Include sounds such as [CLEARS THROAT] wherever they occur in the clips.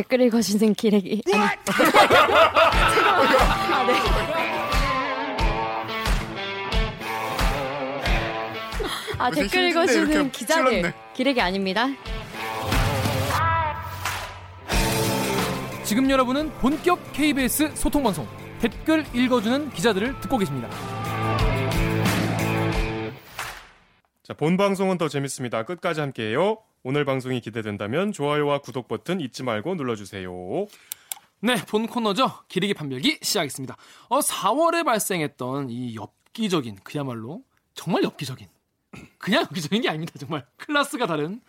댓글 읽어주는 기레기. 아니. [LAUGHS] 아, 네. 아, 댓글 읽어주는 기자들. 기레기 아닙니다. 지금 여러분은 본격 KBS 소통방송 댓글 읽어주는 기자들을 듣고 계십니다. 자, 본 방송은 더 재밌습니다. 끝까지 함께해요. 오늘 방송이 기대된다면 좋아요와 구독 버튼 잊지 말고 눌러주세요. 네, 본 코너죠. 기레기 판별기 시작하겠습니다. 어, 4월에 발생했던 이 엽기적인, 그야말로 정말 엽기적인, [CLEARS THROAT] 그냥 엽기적인 게 아닙니다. 정말 클래스가 다른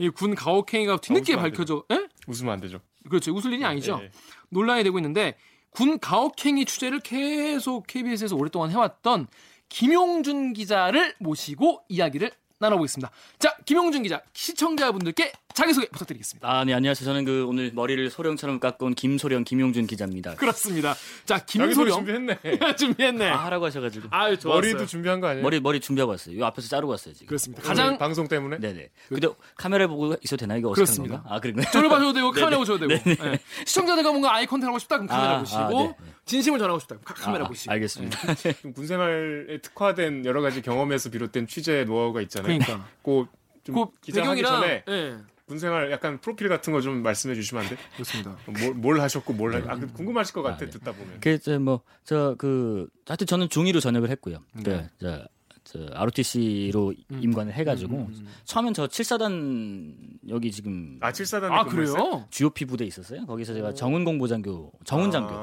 이 군 가혹행위가 뒤늦게 안 밝혀져. 에? 웃으면 안 되죠. 그렇죠. 웃을 일이 아니죠. 네. 논란이 되고 있는데 군 가혹행위 취재를 계속 KBS에서 오랫동안 해왔던 김용준 기자를 모시고 이야기를 나눠보겠습니다. 자, 김용준 기자, 시청자분들께 자기소개 부탁드리겠습니다. 아, 네, 안녕하세요. 저는 그 오늘 머리를 소령처럼 깎고 온 김소령, 김용준 기자입니다. 그렇습니다. 자, 김소령 준비했네. [LAUGHS] 준비했네. 아, 하라고 하셔가지고. 아유, 좋았어요. 머리도 준비한 거 아니에요? 머리, 머리 준비하고 왔어요. 이 앞에서 자르고 왔어요, 지금. 그렇습니다. 가장 방송 때문에 네네. 근데 카메라 보고 있어도 되나? 이거 어색한 그렇습니다. 건가? 아, 그런가요? 저를 봐줘도 되고 [LAUGHS] 카메라. 보셔도 되고 네네. 예. 시청자들과 뭔가 eye contact 하고 싶다 그럼 카메라 아, 보시고 아, 네. 진심을 전하고 싶다 카- 카메라 아, 보시고 알겠습니다. [LAUGHS] 좀 군생활에 특화된 여러 가지 경험에서 비롯된 취재 노하우가 있잖아요. 그러니까 그좀 그 기자 하기 배경이랑 전에 예. 군생활 약간 프로필 같은 거 좀 말씀해 주시면 안 돼? 그렇습니다. 뭘, 뭘 하셨고 뭘 하... 아, 그 궁금하실 것 같아 아, 네. 듣다 보면. 그, 저, 뭐, 저, 그, 하여튼 저는 중2로 전역을 했고요. 네. 그, 저, 저, ROTC로 음. 임관을 해가지고, 처음엔 저 7사단, 여기 지금, 아 7사단에 아 그래요? GOP 부대 있었어요. 거기서 제가 정은 공 보장교, 정은 장교.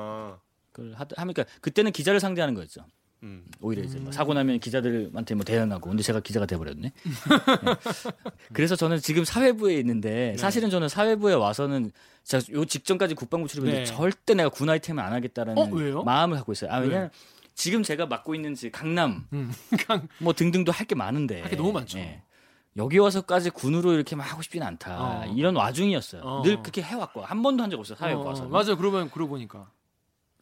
아, 그걸 하, 하니까, 그때는 기자를 상대하는 거였죠. 음. 오히려 이제 뭐 사고 나면 기자들한테 뭐 대응하고 근데 제가 기자가 돼버렸네. 네. 그래서 저는 지금 사회부에 있는데 네. 사실은 저는 사회부에 와서는 제가 요 직전까지 국방부 출입했는데 네. 절대 내가 군 아이템을 안 하겠다라는 어? 마음을 갖고 있어요. 아 왜냐면 지금 제가 맡고 있는 지 강남 음. [LAUGHS] 강- 뭐 등등도 할 게 많은데 할 게 너무 많죠. 예. 여기 와서까지 군으로 이렇게 막 하고 싶지는 않다. 어. 이런 와중이었어요. 어. 늘 그렇게 해왔고 한 번도 한 적 없어요. 사회부 어, 와서. 맞아요. 그러면 그러고 보니까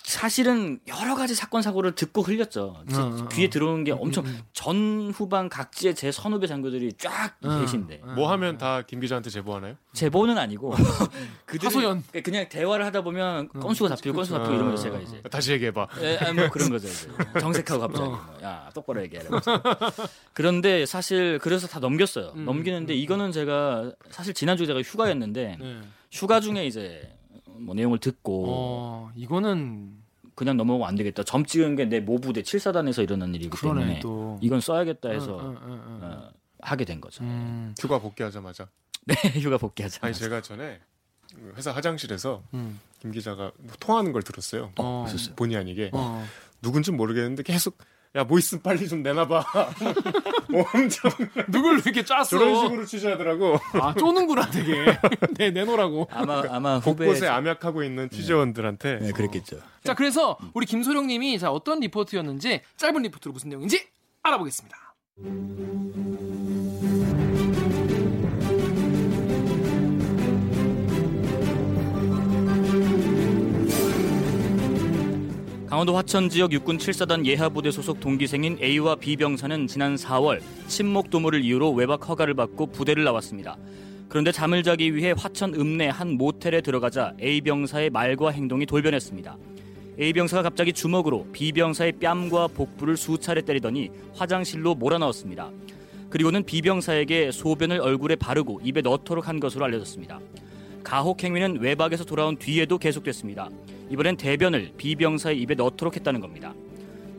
사실은 여러 가지 사건 사고를 듣고 흘렸죠. 제 어, 어, 귀에 어. 들어오는 게 엄청 음, 음. 전 후반 각지의 제 선후배 장교들이 쫙 어, 계신데 어. 뭐 하면 다 김 기자한테 제보하나요? 제보는 아니고 [LAUGHS] 그들이 하소연. 그냥 대화를 하다 보면 건수가 잡히고 건수가 잡히고 이러면서 제가 이제 다시 얘기해 봐. 예, 아니, 뭐 그런 거죠 이제 [LAUGHS] 정색하고 갑자기 어. 뭐, 야 똑바로 얘기해 그런데 사실 그래서 다 넘겼어요 음, 넘기는데 이거는 제가 사실 지난주에 제가 휴가였는데 네. 휴가 중에 이제 뭐 내용을 듣고 어 이거는 그냥 넘어가면 안 되겠다 점 찍은 게 내 모부대 7사단에서 일어난 일이기 그러네 때문에 또. 이건 써야겠다 해서 어, 어, 어, 어. 어, 하게 된 거죠. 음, 휴가 복귀하자마자. [LAUGHS] 네, 휴가 복귀하자. 아니 제가 전에 회사 화장실에서 음. 김 기자가 뭐 통화하는 걸 들었어요. 어. 본의 아니게 어. 누군지 모르겠는데 계속 야 뭐 있으면 빨리 좀 내놔봐. [LAUGHS] 엄청 누굴 이렇게 짰어? 저런 식으로 취재하더라고. 아 쪼는구나 되게. [LAUGHS] 네 내놓으라고. 아마 아마 후배 곳곳에 암약하고 있는 취재원들한테 네, 그랬겠죠. 자 그래서 우리 김소령 님이 자 어떤 리포트였는지 짧은 리포트로 무슨 내용인지 알아보겠습니다. 강원도 화천 지역 육군 7사단 예하부대 소속 동기생인 A와 B 병사는 지난 4월 친목 도모를 이유로 외박 허가를 받고 부대를 나왔습니다. 그런데 잠을 자기 위해 화천 읍내 한 모텔에 들어가자 A 병사의 말과 행동이 돌변했습니다. A 병사가 갑자기 주먹으로 B 병사의 뺨과 복부를 수차례 때리더니 화장실로 몰아넣었습니다. 그리고는 B 병사에게 소변을 얼굴에 바르고 입에 넣도록 한 것으로 알려졌습니다. 가혹 행위는 외박에서 돌아온 뒤에도 계속됐습니다. 이번엔 대변을 B 병사의 입에 넣도록 했다는 겁니다.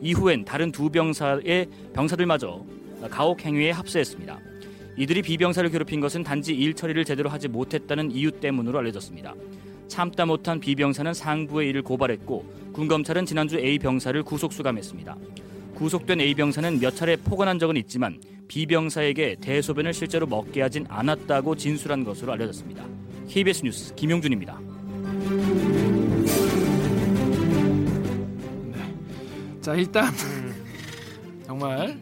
이후엔 다른 두 병사의 병사들마저 가혹 행위에 합세했습니다. 이들이 B 병사를 괴롭힌 것은 단지 일 처리를 제대로 하지 못했다는 이유 때문으로 알려졌습니다. 참다 못한 B 병사는 상부의 이를 고발했고 군 검찰은 지난주 A 병사를 구속 수감했습니다. 구속된 A 병사는 몇 차례 포관한 적은 있지만 B 병사에게 대소변을 실제로 먹게 하진 않았다고 진술한 것으로 알려졌습니다. KBS 뉴스 김용준입니다. 자 일단 [LAUGHS] 정말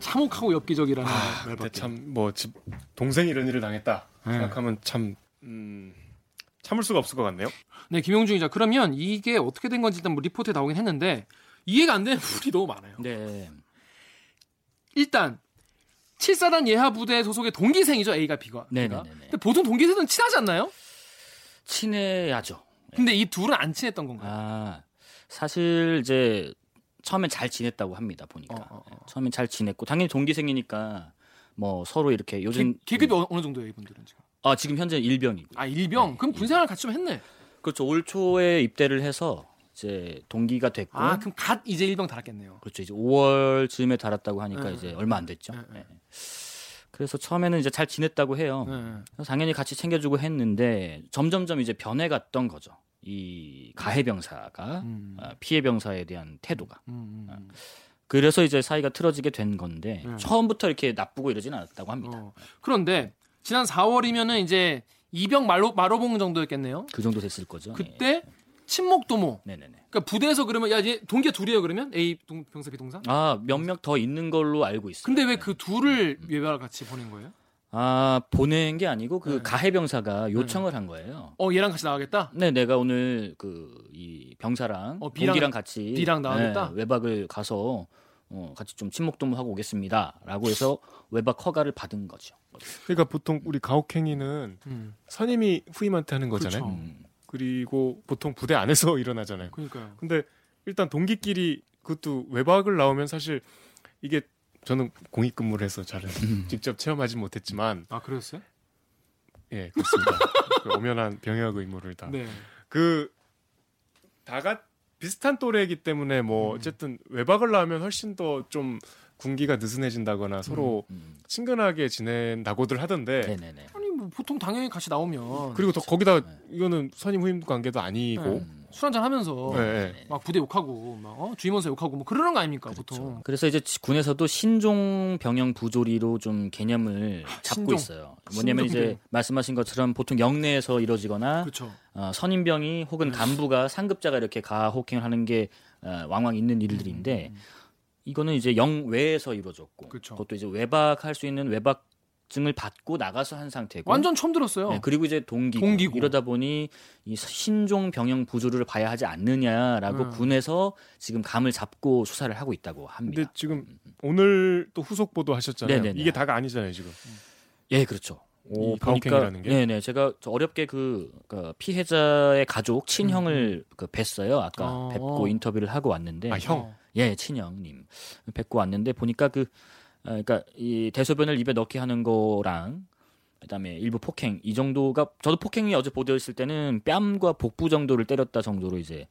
참혹하고 엽기적이라는 말밖에. 참뭐 동생이 이런 일을 당했다 네. 생각하면 참 음, 참을 수가 없을 것 같네요. 네 김용준 기자 그러면 이게 어떻게 된 건지 일단 뭐 리포트에 나오긴 했는데 이해가 안 되는 [LAUGHS] 부분이 너무 많아요. 네. 일단 7사단 예하 부대 소속의 동기생이죠 A가 B가. 네. 네, 네, 네. 근데 보통 동기생은 친하지 않나요? 친해야죠. 근데 이 둘은 안 친했던 건가요? 아 사실 이제 처음엔 잘 지냈다고 합니다 보니까 어, 어, 어. 처음엔 잘 지냈고 당연히 동기생이니까 뭐 서로 이렇게 요즘 계, 계급이 어- 어느 정도예요 이분들은 지금? 아 지금 현재 일병이고 아 일병. 그럼 군생활 같이 좀 했네. 그렇죠 올 초에 입대를 해서 이제 동기가 됐고 아 그럼 갓 이제 일병 달았겠네요. 그렇죠 이제 5월 즈음에 달았다고 하니까 네. 이제 얼마 안 됐죠. 네, 네. 그래서 처음에는 이제 잘 지냈다고 해요. 네. 당연히 같이 챙겨주고 했는데 점점점 이제 변해갔던 거죠. 이 가해 병사가 음. 어, 피해 병사에 대한 태도가. 음, 음, 그래서 이제 사이가 틀어지게 된 건데 네. 처음부터 이렇게 나쁘고 이러진 않았다고 음. 합니다. 어. 그런데 지난 4월이면은 이제 이병 마로 마로봉 정도였겠네요. 그 정도 됐을 거죠. 그때 친목 도모. 예. 네네네. 그러니까 부대에서 그러면 야얘 동기가 둘이에요 그러면 A 동, 병사 B 동사? 아몇 명 더 있는 걸로 알고 있어요. 근데 왜 그 둘을 외박 같이 보낸 거예요? 아 보낸 게 아니고 그 네. 가해 병사가 요청을 한 거예요. 어 얘랑 같이 나가겠다. 네, 내가 오늘 그 이 병사랑 어, B랑- 동기랑 같이 B랑 나가겠다? 네, 외박을 가서 어, 같이 좀 친목도모하고 오겠습니다라고 해서 외박 허가를 받은 거죠. 그러니까 보통 우리 가혹행위는 음. 선임이 후임한테 하는 거잖아요. 그렇죠. 음, 그리고 보통 부대 안에서 [LAUGHS] 일어나잖아요. 그러니까요. 근데 일단 동기끼리 그것도 외박을 나오면 사실 이게 저는 공익 근무를 해서 잘은 직접 체험하지 못했지만 아 그랬어요? 예 그렇습니다. [LAUGHS] 그 엄연한 병역 의무를 다. 네. 그 다가 비슷한 또래이기 때문에 뭐 음. 어쨌든 외박을 나오면 훨씬 더 좀 군기가 느슨해진다거나 서로 음. 친근하게 지낸다고들 하던데 네네네. 아니 뭐 보통 당연히 같이 나오면 그리고 더 거기다 네. 이거는 선임 후임 관계도 아니고 음, 술 한잔 하면서 예, 예. 막 부대 욕하고 막 어? 주임원사 욕하고 뭐 그러는 거 아닙니까 그렇죠. 보통. 그래서 이제 군에서도 신종 병영 부조리로 좀 개념을 잡고 신종. 있어요. 뭐냐면 신종 이제 말씀하신 것처럼 보통 영내에서 이루어지거나 그렇죠. 어, 선임병이 혹은 간부가 상급자가 이렇게 가혹행을 하는 게 어, 왕왕 있는 일들인데 음. 이거는 이제 영외에서 이루어졌고 그쵸. 그것도 이제 외박할 수 있는 외박 증을 받고 나가서 한 상태고 완전 처음 들었어요. 네, 그리고 이제 동기고, 동기고. 이러다 보니 이 신종 병영 부조리를 봐야 하지 않느냐라고 음. 군에서 지금 감을 잡고 수사를 하고 있다고 합니다. 근데 지금 오늘 또 후속 보도 하셨잖아요. 네네네. 이게 다가 아니잖아요 지금. 예, 그렇죠. 이 보니까? 네네 제가 저 어렵게 그, 그 피해자의 가족 친형을 그 뵀어요. 아까 어. 뵙고 인터뷰를 하고 왔는데 아 형. 어. 예 친형님 뵙고 왔는데 보니까 그 아, 그러니까 이 대소변을 입에 넣게 하는 거랑 그다음에 일부 폭행 이 정도가 저도 폭행이 어제 보도했을 때는 뺨과 복부 정도를 때렸다 정도로 이제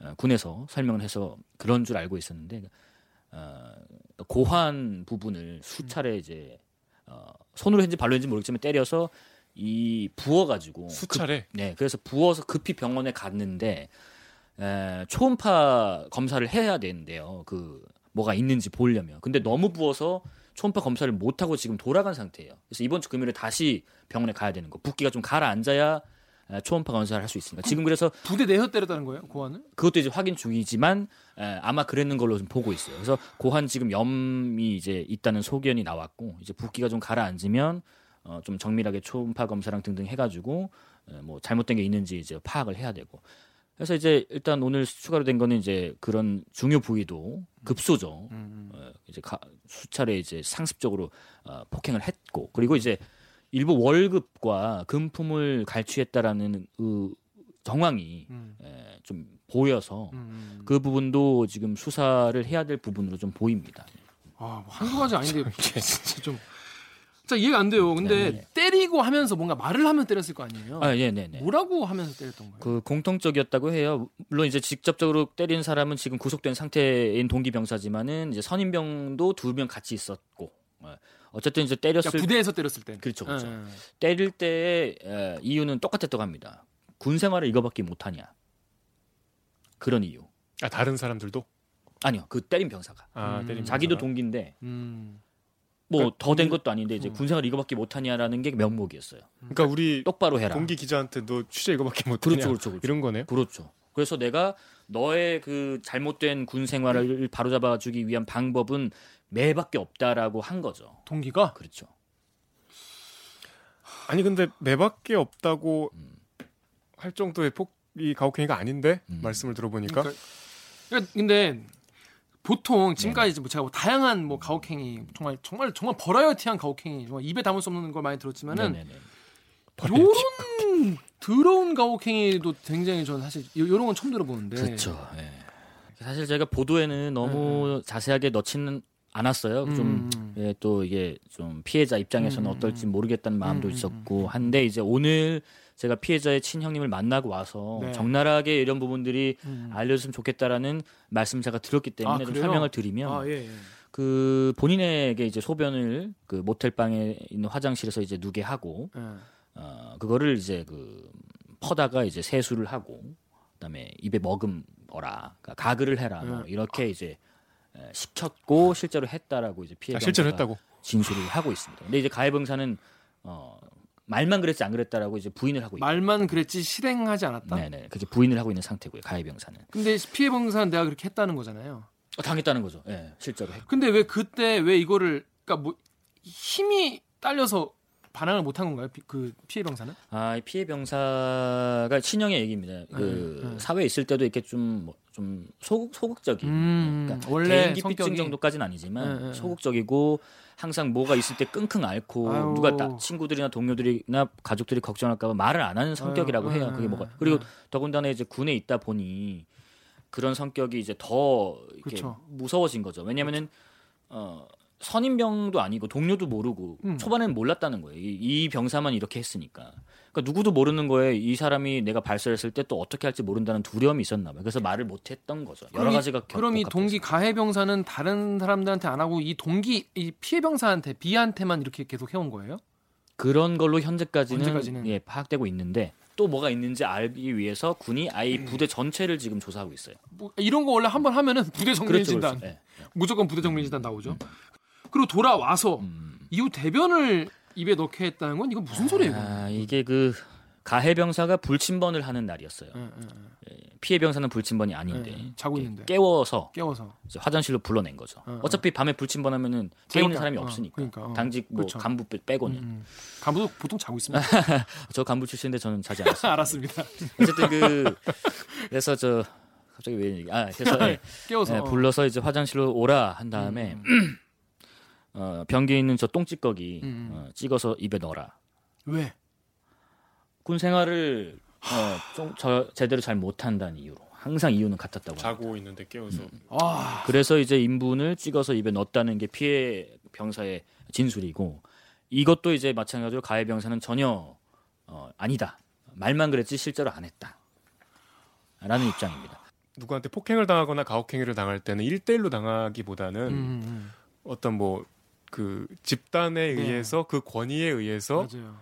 어, 군에서 설명을 해서 그런 줄 알고 있었는데 어, 고환 부분을 수차례 이제 어, 손으로 했는지 발로 했는지 모르겠지만 때려서 이 부어가지고 수차례. 급- 네, 그래서 부어서 급히 병원에 갔는데 에, 초음파 검사를 해야 되는데요. 그 뭐가 있는지 보려면. 근데 너무 부어서 초음파 검사를 못 하고 지금 돌아간 상태예요. 그래서 이번 주 금요일에 다시 병원에 가야 되는 거. 붓기가 좀 가라앉아야 에, 초음파 검사를 할 수 있습니다. 지금 그래서 부대 내에서 때렸다는 거예요 고환을? 그것도 이제 확인 중이지만 에, 아마 그랬는 걸로 좀 보고 있어요. 그래서 고환 지금 염이 이제 있다는 소견이 나왔고 이제 붓기가 좀 가라앉으면 어, 좀 정밀하게 초음파 검사랑 등등 해가지고 에, 뭐 잘못된 게 있는지 이제 파악을 해야 되고. 그래서 이제 일단 오늘 추가로 된 거는 이제 그런 중요 부위도 급소죠. 음. 어, 이제 가, 수차례 이제 상습적으로 어, 폭행을 했고 그리고 이제 일부 월급과 금품을 갈취했다라는 그 정황이 음. 에, 좀 보여서 음. 그 부분도 지금 수사를 해야 될 부분으로 좀 보입니다. 아, 뭐 한두 가지 아닌데 [LAUGHS] 진짜 좀 진짜 이해가 안 돼요. 근데 네. 때리고 하면서 뭔가 말을 하면 때렸을 거 아니에요. 아, 예, 네, 네. 뭐라고 하면서 때렸던 거예요? 그 공통적이었다고 해요. 물론 이제 직접적으로 때린 사람은 지금 구속된 상태인 동기 병사지만은 이제 선임병도 두 명 같이 있었고 어, 어쨌든 이제 그러니까 때렸을 부대에서 때렸을 때. 그렇죠, 그렇죠. 예, 예. 때릴 때의 에, 이유는 똑같았다고 합니다. 군 생활을 이거밖에 못하냐 그런 이유. 아 다른 사람들도 아니요, 그 때린 병사가 아 음. 때린 자기도 병사가? 동기인데 음. 뭐 그러니까 더된 것도 아닌데 이제 음. 군 생활 이거밖에 못하냐라는 게 명목이었어요. 그러니까 우리 똑바로 해라. 동기 기자한테 너 취재 이거밖에 못하냐 그렇죠, 그렇죠, 그렇죠. 이런 거네요. 그렇죠. 그래서 내가 너의 그 잘못된 군 생활을 바로잡아 주기 위한 방법은 매밖에 없다라고 한 거죠. 동기가 그렇죠. 아니 근데 매밖에 없다고 음. 할 정도의 폭이 가혹행위가 아닌데 음. 말씀을 들어보니까 그러니까, 그러니까 근데 보통 지금까지 뭐 제가 뭐 다양한 뭐 가혹행위 정말 정말 정말 버라이어티한 가혹행위 정말 입에 담을 수 없는 걸 많이 들었지만은 네네네. 요런 더러운 가혹행위도 굉장히 저는 사실 요- 요런 건 처음 들어보는데. 그렇죠. 예. 사실 제가 보도에는 너무 자세하게 넣지는 않았어요. 좀 음. 예, 또 이게 좀 피해자 입장에서는 음, 어떨지 음. 모르겠다는 마음도 음, 음, 있었고 한데 이제 오늘 제가 피해자의 친형님을 만나고 와서 네. 적나라하게 이런 부분들이 음. 알려줬으면 좋겠다라는 말씀 제가 들었기 때문에 아, 좀? 설명을 드리면 아, 예, 예. 그 본인에게 이제 소변을 그 모텔 방에 있는 화장실에서 이제 누게 하고 예. 어 그거를 이제 그 퍼다가 이제 세수를 하고 그다음에 입에 머금어라 그러니까 가글을 해라 뭐 네. 이렇게 이제 에, 시켰고 실제로 했다라고 이제 피해 아, 실제로 했다고. 진술을 하고 있습니다. 근데 이제 가해병사는 어 말만 그랬지 안 그랬다라고 이제 부인을 하고 있고 말만 그랬지 실행하지 않았다. 네네 그렇게 부인을 하고 있는 상태고요 가해 병사는 근데 피해 병사는 내가 그렇게 했다는 거잖아요. 어, 당했다는 거죠. 예 실제로 했고. 근데 왜 그때 왜 이거를 그러니까 뭐 힘이 딸려서 반항을 못한 건가요? 피- 그 피해 병사는? 아, 이 피해 병사가 친형의 얘기입니다. 그 네, 네. 사회에 있을 때도 이렇게 좀 뭐, 좀 소극 소극적인 음, 그러니까 원래 개인기피증 성격이- 정도까지는 아니지만 네, 네, 네. 소극적이고 항상 뭐가 있을 때 끙끙 앓고 아유. 누가 나, 친구들이나 동료들이나 가족들이 걱정할까봐 말을 안 하는 성격이라고 아유, 해요. 네, 그게 뭐가 네, 그리고 네. 더군다나 이제 군에 있다 보니 그런 성격이 이제 더 이렇게 그쵸. 무서워진 거죠. 왜냐면은 어 선임병도 아니고 동료도 모르고 음. 초반에는 몰랐다는 거예요. 이, 이 병사만 이렇게 했으니까. 그러니까 누구도 모르는 거에 이 사람이 내가 발설했을 때 또 어떻게 할지 모른다는 두려움이 있었나 봐요. 그래서 말을 못 했던 거죠. 여러 이- 가지가 겹- 그럼 이. 동기 가해 병사는 다른 사람들한테 안 하고 이 동기 이 피해 병사한테 B한테만 이렇게 계속 해온 거예요? 그런 걸로 현재까지는, 현재까지는. 예, 파악되고 있는데 또 뭐가 있는지 알기 위해서 군이 아예 음. 부대 전체를 지금 조사하고 있어요. 뭐 이런 거 원래 한번 하면은 부대 정밀 그렇죠, 진단 그렇죠. 예. 무조건 부대 정밀 진단 나오죠. 그리고 돌아와서 음. 이후 대변을 입에 넣게 했다는 건 이거 무슨 소리예요? 아, 이게 그 가해 병사가 불침번을 하는 날이었어요. 예, 예, 예. 피해 병사는 불침번이 아닌데 예, 자고 있는데. 깨워서 깨워서 화장실로 불러낸 거죠. 어, 어. 어차피 밤에 불침번하면은 깨우는 그러니까, 사람이 어, 없으니까. 그러니까, 어. 당직 뭐 그렇죠. 간부 빼- 빼고는. 음, 간부도 보통 자고 있습니다. [LAUGHS] 저 간부 출신인데 저는 자지 않았어요. [LAUGHS] 알았습니다. 어쨌든 그 그래서 저 갑자기 왜? 아 그래서 예, 깨워서. 불러서 이제 화장실로 오라 한 다음에 어, 변기에 있는 저 똥찌꺼기 음. 어, 찍어서 입에 넣어라. 왜? 군 생활을 어, 좀 저, 제대로 잘 못한다는 이유로 항상 이유는 같았다고. 합니다. 자고 있는데 깨워서 아, 그래서 이제 인분을 찍어서 입에 넣었다는 게 피해 병사의 진술이고 이것도 이제 마찬가지로 가해 병사는 전혀 어, 아니다. 말만 그랬지 실제로 안 했다. 라는 입장입니다. 누구한테 폭행을 당하거나 가혹행위를 당할 때는 1대1로 당하기보다는 음, 음, 어떤 뭐 그 집단에 네. 의해서 그 권위에 의해서 맞아요.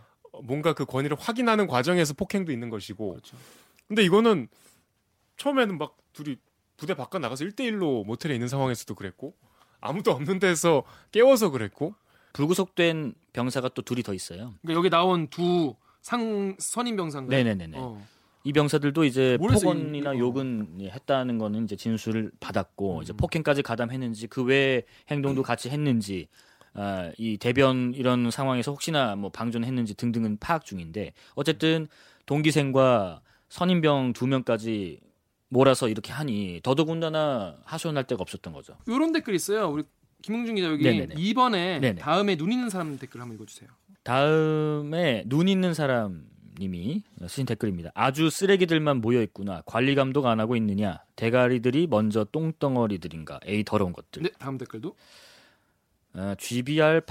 뭔가 그 권위를 확인하는 과정에서 폭행도 있는 것이고 그렇죠. 근데 이거는 처음에는 막 둘이 부대 바깥 나가서 1대1로 모텔에 있는 상황에서도 그랬고 아무도 없는 데서 깨워서 그랬고 불구속된 병사가 또 둘이 더 있어요. 그러니까 여기 나온 두 상 선임 병사인가요? 네네네네. 어. 이 병사들도 이제 폭언이나 이거? 욕은 예, 했다는 거는 이제 진술을 받았고 음. 이제 폭행까지 가담했는지 그 외의 행동도 같이 했는지 아, 이 대변 이런 상황에서 혹시나 뭐 방존했는지 등등은 파악 중인데 어쨌든 동기생과 선임병 두 명까지 몰아서 이렇게 하니 더더군다나 하소연할 데가 없었던 거죠. 이런 댓글 있어요. 우리 김웅준 기자 여기 네네네. 2번에 네네. 다음에 눈 있는 사람 댓글 한번 읽어주세요. 다음에 눈 있는 사람 님이 쓰신 댓글입니다. 아주 쓰레기들만 모여 있구나. 관리 감독 안 하고 있느냐. 대가리들이 먼저 똥덩어리들인가. 에이 더러운 것들. 네, 다음 댓글도 어, GBR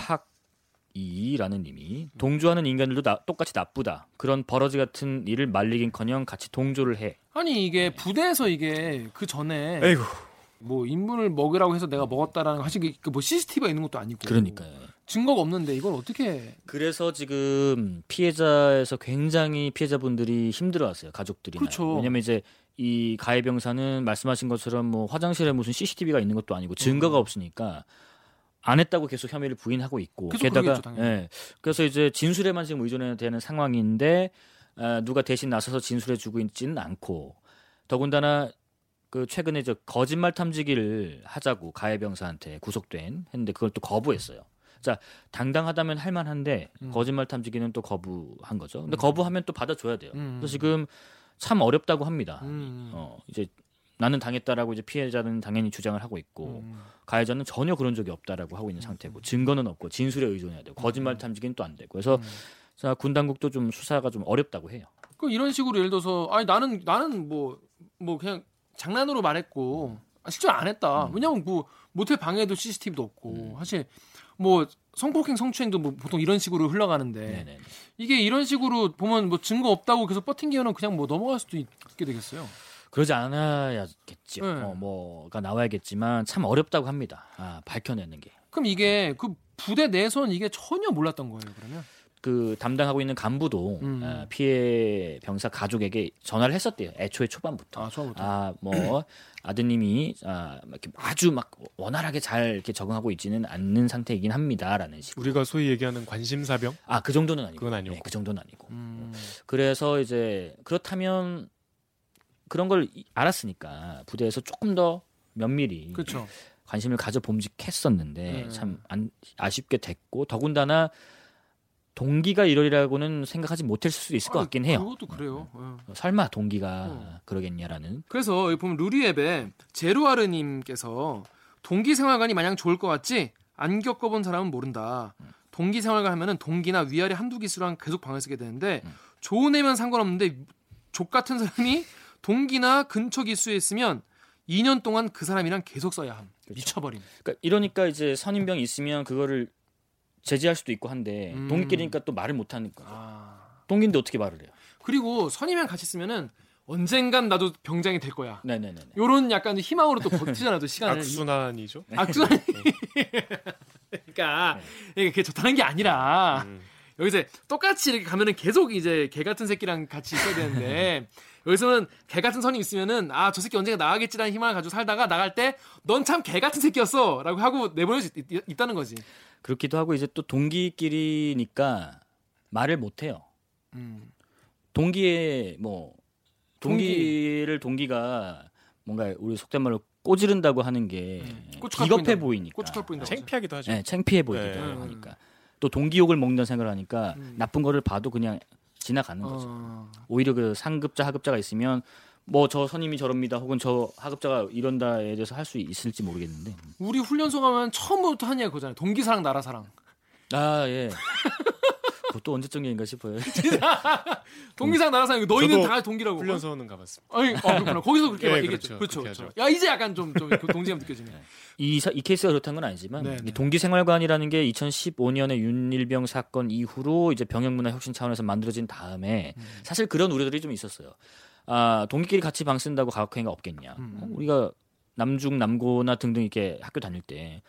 팍2라는 님이 동조하는 인간들도 나- 똑같이 나쁘다. 그런 버러지 같은 일을 말리긴커녕 같이 동조를 해. 아니 네. 이게 부대에서 이게 그 전에 에이구 뭐 인분을 먹으라고 해서 내가 먹었다라는 거 사실 그뭐 CCTV가 있는 것도 아니고 그러니까요. 증거가 없는데 이걸 어떻게 그래서 지금 피해자에서 굉장히 피해자분들이 힘들어하세요 가족들이나 그렇죠. 왜냐면 이제 이 가해 병사는 말씀하신 것처럼 뭐 화장실에 무슨 CCTV가 있는 것도 아니고 증거가 없으니까 안 했다고 계속 혐의를 부인하고 있고 계속 게다가 그러겠죠. 예, 그래서 이제 진술에만 지금 의존해야 되는 상황인데 아, 누가 대신 나서서 진술해주고 있지는 않고 더군다나 그 최근에 저 거짓말 탐지기를 하자고 가해 병사한테 구속된 했는데 그걸 또 거부했어요. 자 당당하다면 할만한데 음. 거짓말 탐지기는 또 거부한 거죠. 근데 거부하면 또 받아줘야 돼요. 음. 그래서 지금 참 어렵다고 합니다. 음. 어 이제 나는 당했다라고 이제 피해자는 당연히 주장을 하고 있고 음. 가해자는 전혀 그런 적이 없다라고 하고 있는 상태고 증거는 없고 진술에 의존해야 되고 거짓말 탐지기는 또 안 되고 그래서 음. 자, 군 당국도 좀 수사가 좀 어렵다고 해요. 그 이런 식으로 예를 들어서 아니 나는 나는 뭐뭐 뭐 그냥 장난으로 말했고 아, 실제로 안 했다. 음. 왜냐면 뭐 모텔 방에도 CCTV도 없고 사실 뭐 성폭행 성추행도 뭐 보통 이런 식으로 흘러가는데 네네. 이게 이런 식으로 보면 뭐 증거 없다고 계속 버틴기에는 그냥 뭐 넘어갈 수도 있게 되겠어요. 그러지 않아야겠죠. 네. 어, 뭐가 나와야겠지만 참 어렵다고 합니다. 아, 밝혀내는 게. 그럼 이게 그 부대 내선 이게 전혀 몰랐던 거예요. 그러면 그 담당하고 있는 간부도 음. 아, 피해 병사 가족에게 전화를 했었대요. 애초에 초반부터. 아 처음부터 아, 뭐 아드님이 아, 막 이렇게 아주 막 원활하게 잘 이렇게 적응하고 있지는 않는 상태이긴 합니다라는 식. 우리가 소위 얘기하는 관심사병 아, 그 정도는 아니고. 그건 아니었고. 네, 그 정도는 아니고. 음. 그래서 이제 그렇다면 그런 걸 이- 알았으니까 부대에서 조금 더 면밀히 그렇죠. 관심을 가져 봄직했었는데 네. 참 안, 아쉽게 됐고 더군다나 동기가 이러리라고는 생각하지 못했을 수도 있을 것 같긴 해요. 그것도 그래요. 예. 어, 설마 동기가 어. 그러겠냐라는. 그래서 여기 보면 루리앱에 제루아르님께서 동기 생활관이 마냥 좋을 것 같지 안 겪어본 사람은 모른다. 동기 생활관 하면은 동기나 위아래 한두 기수랑 계속 방을 쓰게 되는데 음. 좋은 애면 상관없는데 족 같은 사람이 [LAUGHS] 동기나 근처 기수에 있으면 2년 동안 그 사람이랑 계속 써야 함. 그렇죠. 미쳐버림. 그러니까 이러니까 이제 선임병이 있으면 그거를 제지할 수도 있고 한데 음. 동기끼리니까 또 말을 못 하니까. 아. 동기인데 어떻게 말을 해요? 그리고 선임이랑 같이 쓰면은 언젠간 나도 병장이 될 거야. 네네네. 요런 약간 희망으로 또 버티잖아, 또 시간을. 악순환이죠. 악순환이. 그러니까 이게 그게 좋다는 게 아니라 음. 여기서 똑같이 이렇게 가면은 계속 이제 개 같은 새끼랑 같이 있어야 되는데 [LAUGHS] 여기서는 개 같은 선이 있으면은 아 저 새끼 언젠가 나가겠지라는 희망을 가지고 살다가 나갈 때 넌 참 개 같은 새끼였어라고 하고 내보낼 수 있, 다는 거지. 그렇기도 하고 이제 또 동기끼리니까 말을 못 해요. 음. 동기의 뭐 동기. 동기를 동기 가 뭔가 우리 속된 말로 꼬지른다고 하는 게 음. 보인다고. 보이니까. 고춧가루 보인다고. 창피하기도 하죠. 네, 창피해 보이기도 네. 하니까. 또 동기욕을 먹는 생각을 하니까 음. 나쁜 거를 봐도 그냥 지나가는 거죠. 어. 오히려 그 상급자 하급자가 있으면 뭐 저 선임이 저럽니다 혹은 저 하급자가 이런다에 대해서 할 수 있을지 모르겠는데 우리 훈련소 가면 처음부터 한 얘기가 그거잖아요. 동기사랑 나라사랑. 아 예. [LAUGHS] 그것도 언제적 얘기인가 싶어요. [LAUGHS] 동기사랑 나라사랑 너희는 다 동기라고. 훈련소는 가봤습니다. 아니, 아, 그렇구나. 거기서 그렇게 예, 막 얘기했죠. 그렇죠. 그렇죠. 그렇게 그렇죠. 야, 이제 약간 좀, 좀 동지감 느껴지네. 이, 사- 이 케이스가 그렇다는 건 아니지만 네, 이 네. 동기생활관이라는 게 2015년에 윤일병 사건 이후로 이제 병역문화 혁신 차원에서 만들어진 다음에 음. 사실 그런 우려들이 좀 있었어요. 아 동기끼리 같이 방 쓴다고 가혹행위가 없겠냐? 음. 어, 우리가 남중 남고나 등등 이렇게 학교 다닐 때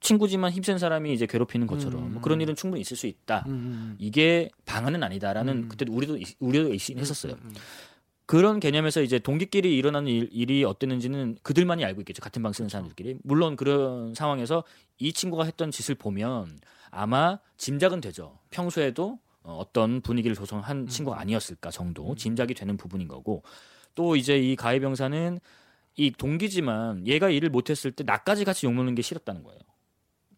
친구지만 힘센 사람이 이제 괴롭히는 것처럼 음. 뭐 그런 일은 충분히 있을 수 있다. 음. 이게 방안은 아니다라는 음. 그때 우리도 있- 우려가 있긴 했었어요. 음. 그런 개념에서 이제 동기끼리 일어나는 일, 이 어땠는지는 그들만이 알고 있겠죠. 같은 방 쓰는 사람들끼리. 물론 그런 상황에서 이 친구가 했던 짓을 보면 아마 짐작은 되죠. 평소에도 어, 어떤 분위기를 조성한 친구가 아니었을까 정도 짐작이 되는 부분인 거고 또 이제 이 가해병사는 이 동기지만 얘가 일을 못했을 때 나까지 같이 욕먹는 게 싫었다는 거예요.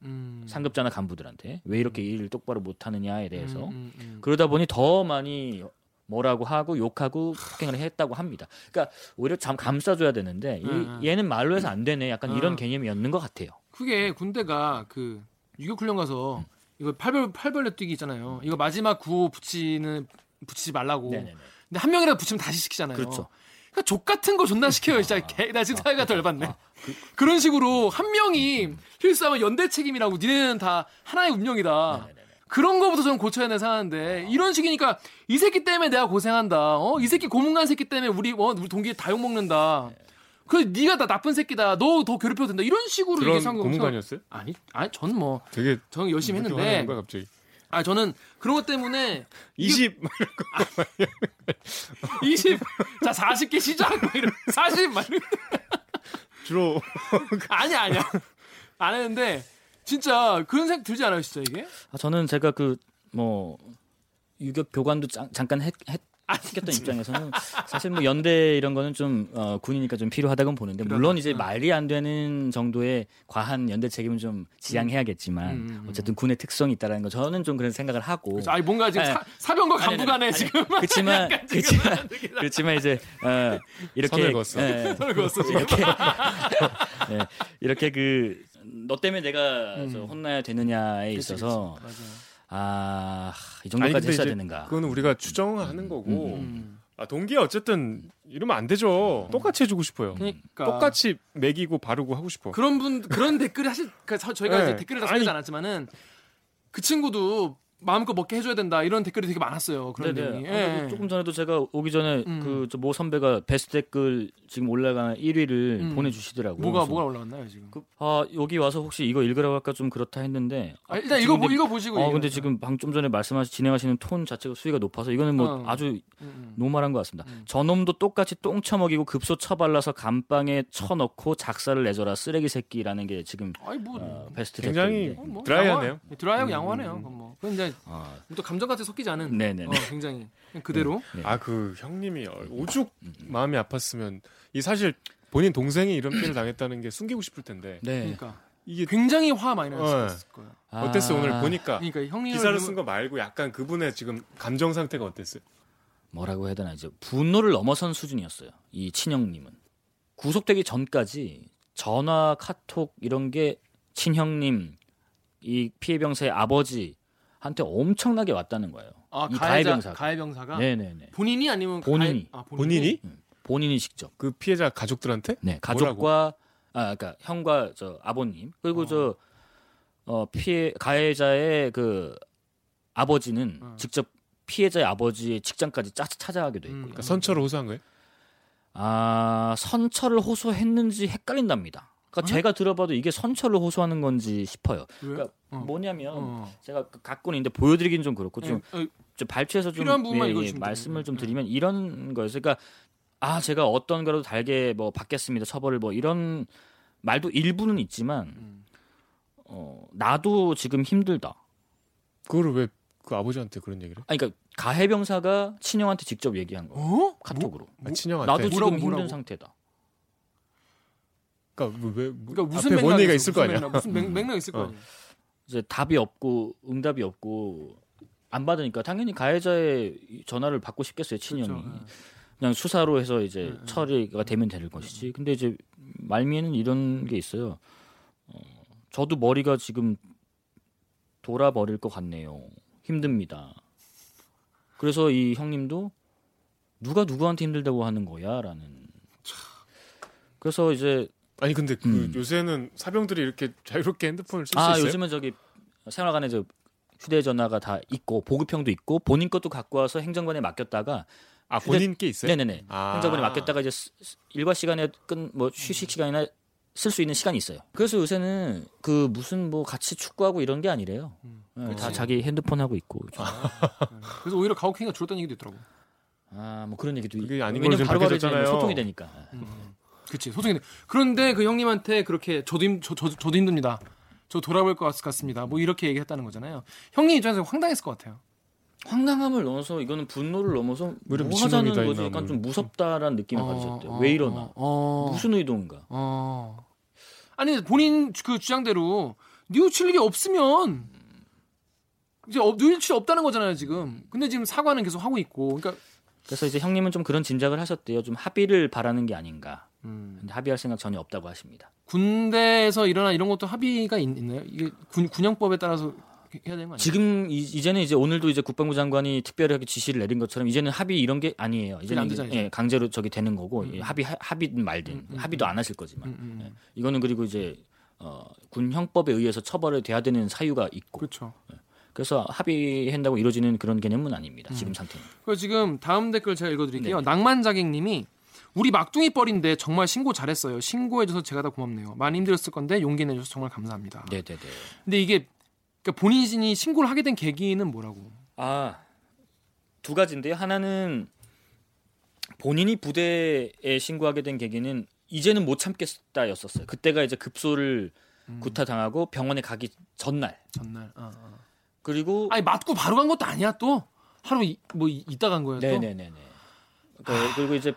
음. 상급자나 간부들한테 왜 이렇게 일을 똑바로 못하느냐에 대해서 음, 음, 음. 그러다 보니 더 많이 뭐라고 하고 욕하고 폭행을 했다고 합니다. 그러니까 오히려 참 감싸줘야 되는데 이- 음, 음. 얘는 말로 해서 안 되네. 약간 음. 이런 개념이었는 것 같아요. 그게 군대가 그 유격 훈련 가서 음. 이거 팔벌 팔벌레 뛰기 있잖아요. 이거 마지막 구호 붙이는 붙이지 말라고. 네네네. 근데 한 명이라도 붙이면 다시 시키잖아요. 그렇죠. 그러니까 족 같은 거 존나 시켜요. 진짜 개, 나 지금 사회가 덜 받네. 그, 런 식으로 한 명이 실수하면 연대 책임이라고 니네는 다 하나의 운명이다. 네네네. 그런 거부터 저는 고쳐야 내 사는데 이런 식이니까 이 새끼 때문에 내가 고생한다. 어? 이 새끼 고문간 새끼 때문에 우리 어, 우리 동기 다 욕 먹는다. 그 네가 다 나쁜 새끼다. 너 더 괴롭혀도 된다. 이런 식으로 그런 이게 상관 고문관이었어요? 아니, 아니 저는 뭐 되게 저는 열심히 했는데 갑자기. 아 저는 그런 것 때문에 20 20, 자 40개 시작! 막 이런 [LAUGHS] 40막 이런 [LAUGHS] 주로 [LAUGHS] 아니야 아니야. 안 했는데 진짜 그런 생각 들지 않아요 진짜 이게? 아, 저는 제가 그 뭐 유격 교관도 짱- 잠깐 했, 했 아, 시켰던 입장에서는 사실 뭐 연대 이런 거는 좀 어, 군이니까 좀 필요하다고 보는데 물론 이제 말이 안 되는 정도의 과한 연대 책임은 좀 지양해야겠지만 음, 음, 음. 어쨌든 군의 특성이 있다라는 거 저는 좀 그런 생각을 하고 그래서 아니 뭔가 지금 네. 사, 사병과 아니, 간부 간에 아니, 지금 [LAUGHS] 그렇지만 그렇지만 [LAUGHS] 그렇지만 이제 어, [LAUGHS] 이렇게 선을 그었어. 예, 손을 그었어. 이렇게 예, 이렇게 그 너 때문에 내가 음. 저 혼나야 되느냐에 있어서 맞아. 아, 이 아니, 정도까지 근데 했어야 이제 되는가? 그거는 우리가 추정하는 거고 음. 아, 동기 어쨌든 이러면 안 되죠. 똑같이 해주고 싶어요. 그러니까 똑같이 먹이고 바르고 하고 싶어. 그런 분 그런 댓글을 하실 그러니까 저- 저희가 네. 이제 댓글을 다 쓰지 않았지만은 그 친구도 마음껏 먹게 해줘야 된다 이런 댓글이 되게 많았어요. 그런 네네. 내용이. 아, 근데 예. 조금 전에도 제가 오기 전에 음. 그모 선배가 베스트 댓글 지금 올라가는 1위를 음. 보내주시더라고요. 뭐가 그래서 뭐가 올라왔나요 지금? 그, 아 여기 와서 혹시 이거 읽으라고 할까 좀 그렇다 했는데 아, 일단 읽어 근데- 읽어 보시고. 어 근데 지금 방좀 전에 말씀하신 진행하시는 톤 자체가 수위가 높아서 이거는 뭐 어. 아주 음, 노말한 것 같습니다. 음. 저놈도 똑같이 똥 처먹이고 급소 처발라서 감방에 쳐넣고 작사를 내줘라 쓰레기 새끼라는 게 지금 아니 뭐 어, 베스트 굉장히 댓글인데. 어, 뭐 드라이하네요. 드라이하고 음, 양호하네요. 음. 그건 뭐. 그건 이제 아, 또 감정같이 섞이지 않은. 네네네. 어, 굉장히 그냥 그대로. 네. 아 그 형님이 오죽 음, 마음이 아팠으면 이 사실 본인 동생이 이런 피해를 당했다는 게 숨기고 싶을 텐데 네. 그러니까 이게 굉장히 화 많이 어. 났을 거예요. 아, 어땠어 오늘 보니까 그러니까 형님 기사를 쓴 거 말고 약간 그분의 지금 감정 상태가 어땠어요? 뭐라고 해야 되나 이제 분노를 넘어선 수준이었어요. 이 친형님은 구속되기 전까지 전화, 카톡 이런 게 친형님 이 피해 병사의 아버지 한테 엄청나게 왔다는 거예요. 아, 이 가해자 가해병사가. 가해병사가 네네네. 본인이 아니면 본인이. 가해- 아, 본인이 본인이 직접. 그 피해자 가족들한테 네, 가족과 아 그러니까 형과 저 아버님 그리고 어. 저 어, 피해 가해자의 그 아버지는 어. 직접 피해자의 아버지의 직장까지 짜, 찾아가게 돼 있고요. 음. 그러니까 선처를 호소한 거예요? 아 선처를 호소했는지 헷갈린답니다. 그러니까 어? 제가 들어봐도 이게 선처를 호소하는 건지 싶어요. 왜? 그러니까 어. 뭐냐면 어. 제가 그 갖고는 있는데 보여드리긴 좀 그렇고 좀, 예, 어, 좀 발췌해서 좀 필요한 부분만 예, 예, 말씀을. 좀 예. 드리면 이런 거였어요. 그러니까 아 제가 어떤 거라도 달게 뭐 받겠습니다 처벌을 뭐 이런 말도 일부는 있지만 음. 어 나도 지금 힘들다. 그거를 왜그 아버지한테 그런 얘기를? 해? 아니 그러니까 가해병사가 친형한테 직접 얘기한 거예요. 어? 카톡으로. 아, 친형한테. 나도 지금 뭐라고, 힘든 뭐라고? 상태다. 그러니까 뭐, 왜 뭐, 그러니까 무슨 앞에 뭔 얘기가 있을 거 무슨 아니야? 맥락, 무슨 맥, 음. 맥락 있을 거 어. 아니야. 이제 답이 없고 응답이 없고 안 받으니까 당연히 가해자의 전화를 받고 싶겠어요 친형이. 그렇죠. 예. 그냥 수사로 해서 이제 음, 음. 처리가 되면 될 것이지. 근데 이제 말미에는 이런 게 있어요. 어, 저도 머리가 지금 돌아버릴 것 같네요. 힘듭니다. 그래서 이 형님도 누가 누구한테 힘들다고 하는 거야라는. 그래서 이제 아니 근데 그 음. 요새는 사병들이 이렇게 자유롭게 핸드폰을 쓸 수 아 있어요? 요즘은 저기 생활관에 저 휴대전화가 다 있고 보급형도 있고 본인 것도 갖고 와서 행정관에 맡겼다가 아 본인 게 있어요? 네네네 아. 행정관에 맡겼다가 이제 일과 시간에 끝뭐 휴식 시간이나 쓸 수 있는 시간이 있어요. 그래서 요새는 그 무슨 뭐 같이 축구하고 이런 게 아니래요. 음. 네, 다. 자기 핸드폰 하고 있고. [LAUGHS] 그래서 오히려 가혹행위가 줄었다는 얘기도 있더라고. 아뭐 그런 얘기도 그게 걸로 왜냐면 바로바로 밝혀졌잖아요. 소통이 되니까. 그치 소송이 돼. 그런데 그 형님한테 그렇게 저도 힘 저, 저, 저도 힘듭니다. 저 돌아볼 것 같- 같습니다. 뭐 이렇게 얘기했다는 거잖아요. 형님 입장에서 황당했을 것 같아요. 황당함을 넘어서 이거는 분노를 넘어서 뭐 이런 뭐 하자는 거지. 약간 좀 무섭다라는 느낌을 어, 가졌대요. 어, 왜 이러나? 어, 어. 무슨 의도인가? 어. 아니 본인 그 주장대로 뉘우칠 일이 없으면 이제 어, 뉘우칠 없다는 거잖아요 지금. 근데 지금 사과는 계속 하고 있고. 그러니까 그래서 이제 형님은 좀 그런 짐작을 하셨대요. 좀 합의를 바라는 게 아닌가. 음, 근데 합의할 생각 전혀 없다고 하십니다. 군대에서 일어난 이런 것도 합의가 있, 나요 이게 군, 군형법에 따라서 해야 되는 거 아니에요? 지금 이, 이제는 이제 오늘도 이제 국방부 장관이 특별하게 지시를 내린 것처럼 이제는 합의 이런 게 아니에요. 이제는 안 이제. 예, 강제로 저기 되는 거고 음. 예, 합의 하- 합의든 말든 음, 음, 합의도 음. 안 하실 거지만 음, 음. 예. 이거는 그리고 이제 어, 군 형법에 의해서 처벌을 돼야 되는 사유가 있고 그렇죠. 그래서 합의한다고 이루어지는 그런 개념은 아닙니다. 음. 지금 상태는. 그리고 지금 다음 댓글 제가 읽어드릴게요. 네. 낭만자객님이 우리 막둥이 뻘인데 정말 신고 잘했어요. 신고해줘서 제가 다 고맙네요. 많이 힘들었을 건데 용기 내줘서 정말 감사합니다. 네네네. 근데 이게 그러니까 본인이 신고를 하게 된 계기는 뭐라고? 아, 두 가지인데요. 하나는 본인이 부대에 신고하게 된 계기는 이제는 못 참겠다였었어요. 그때가 이제 급소를 음. 구타당하고 병원에 가기 전날. 전날. 어, 어. 그리고 아니 맞고 바로 간 것도 아니야 또 하루 이, 뭐 이- 있다 간 거야 또. 네네네네. 그, 그리고 이제 그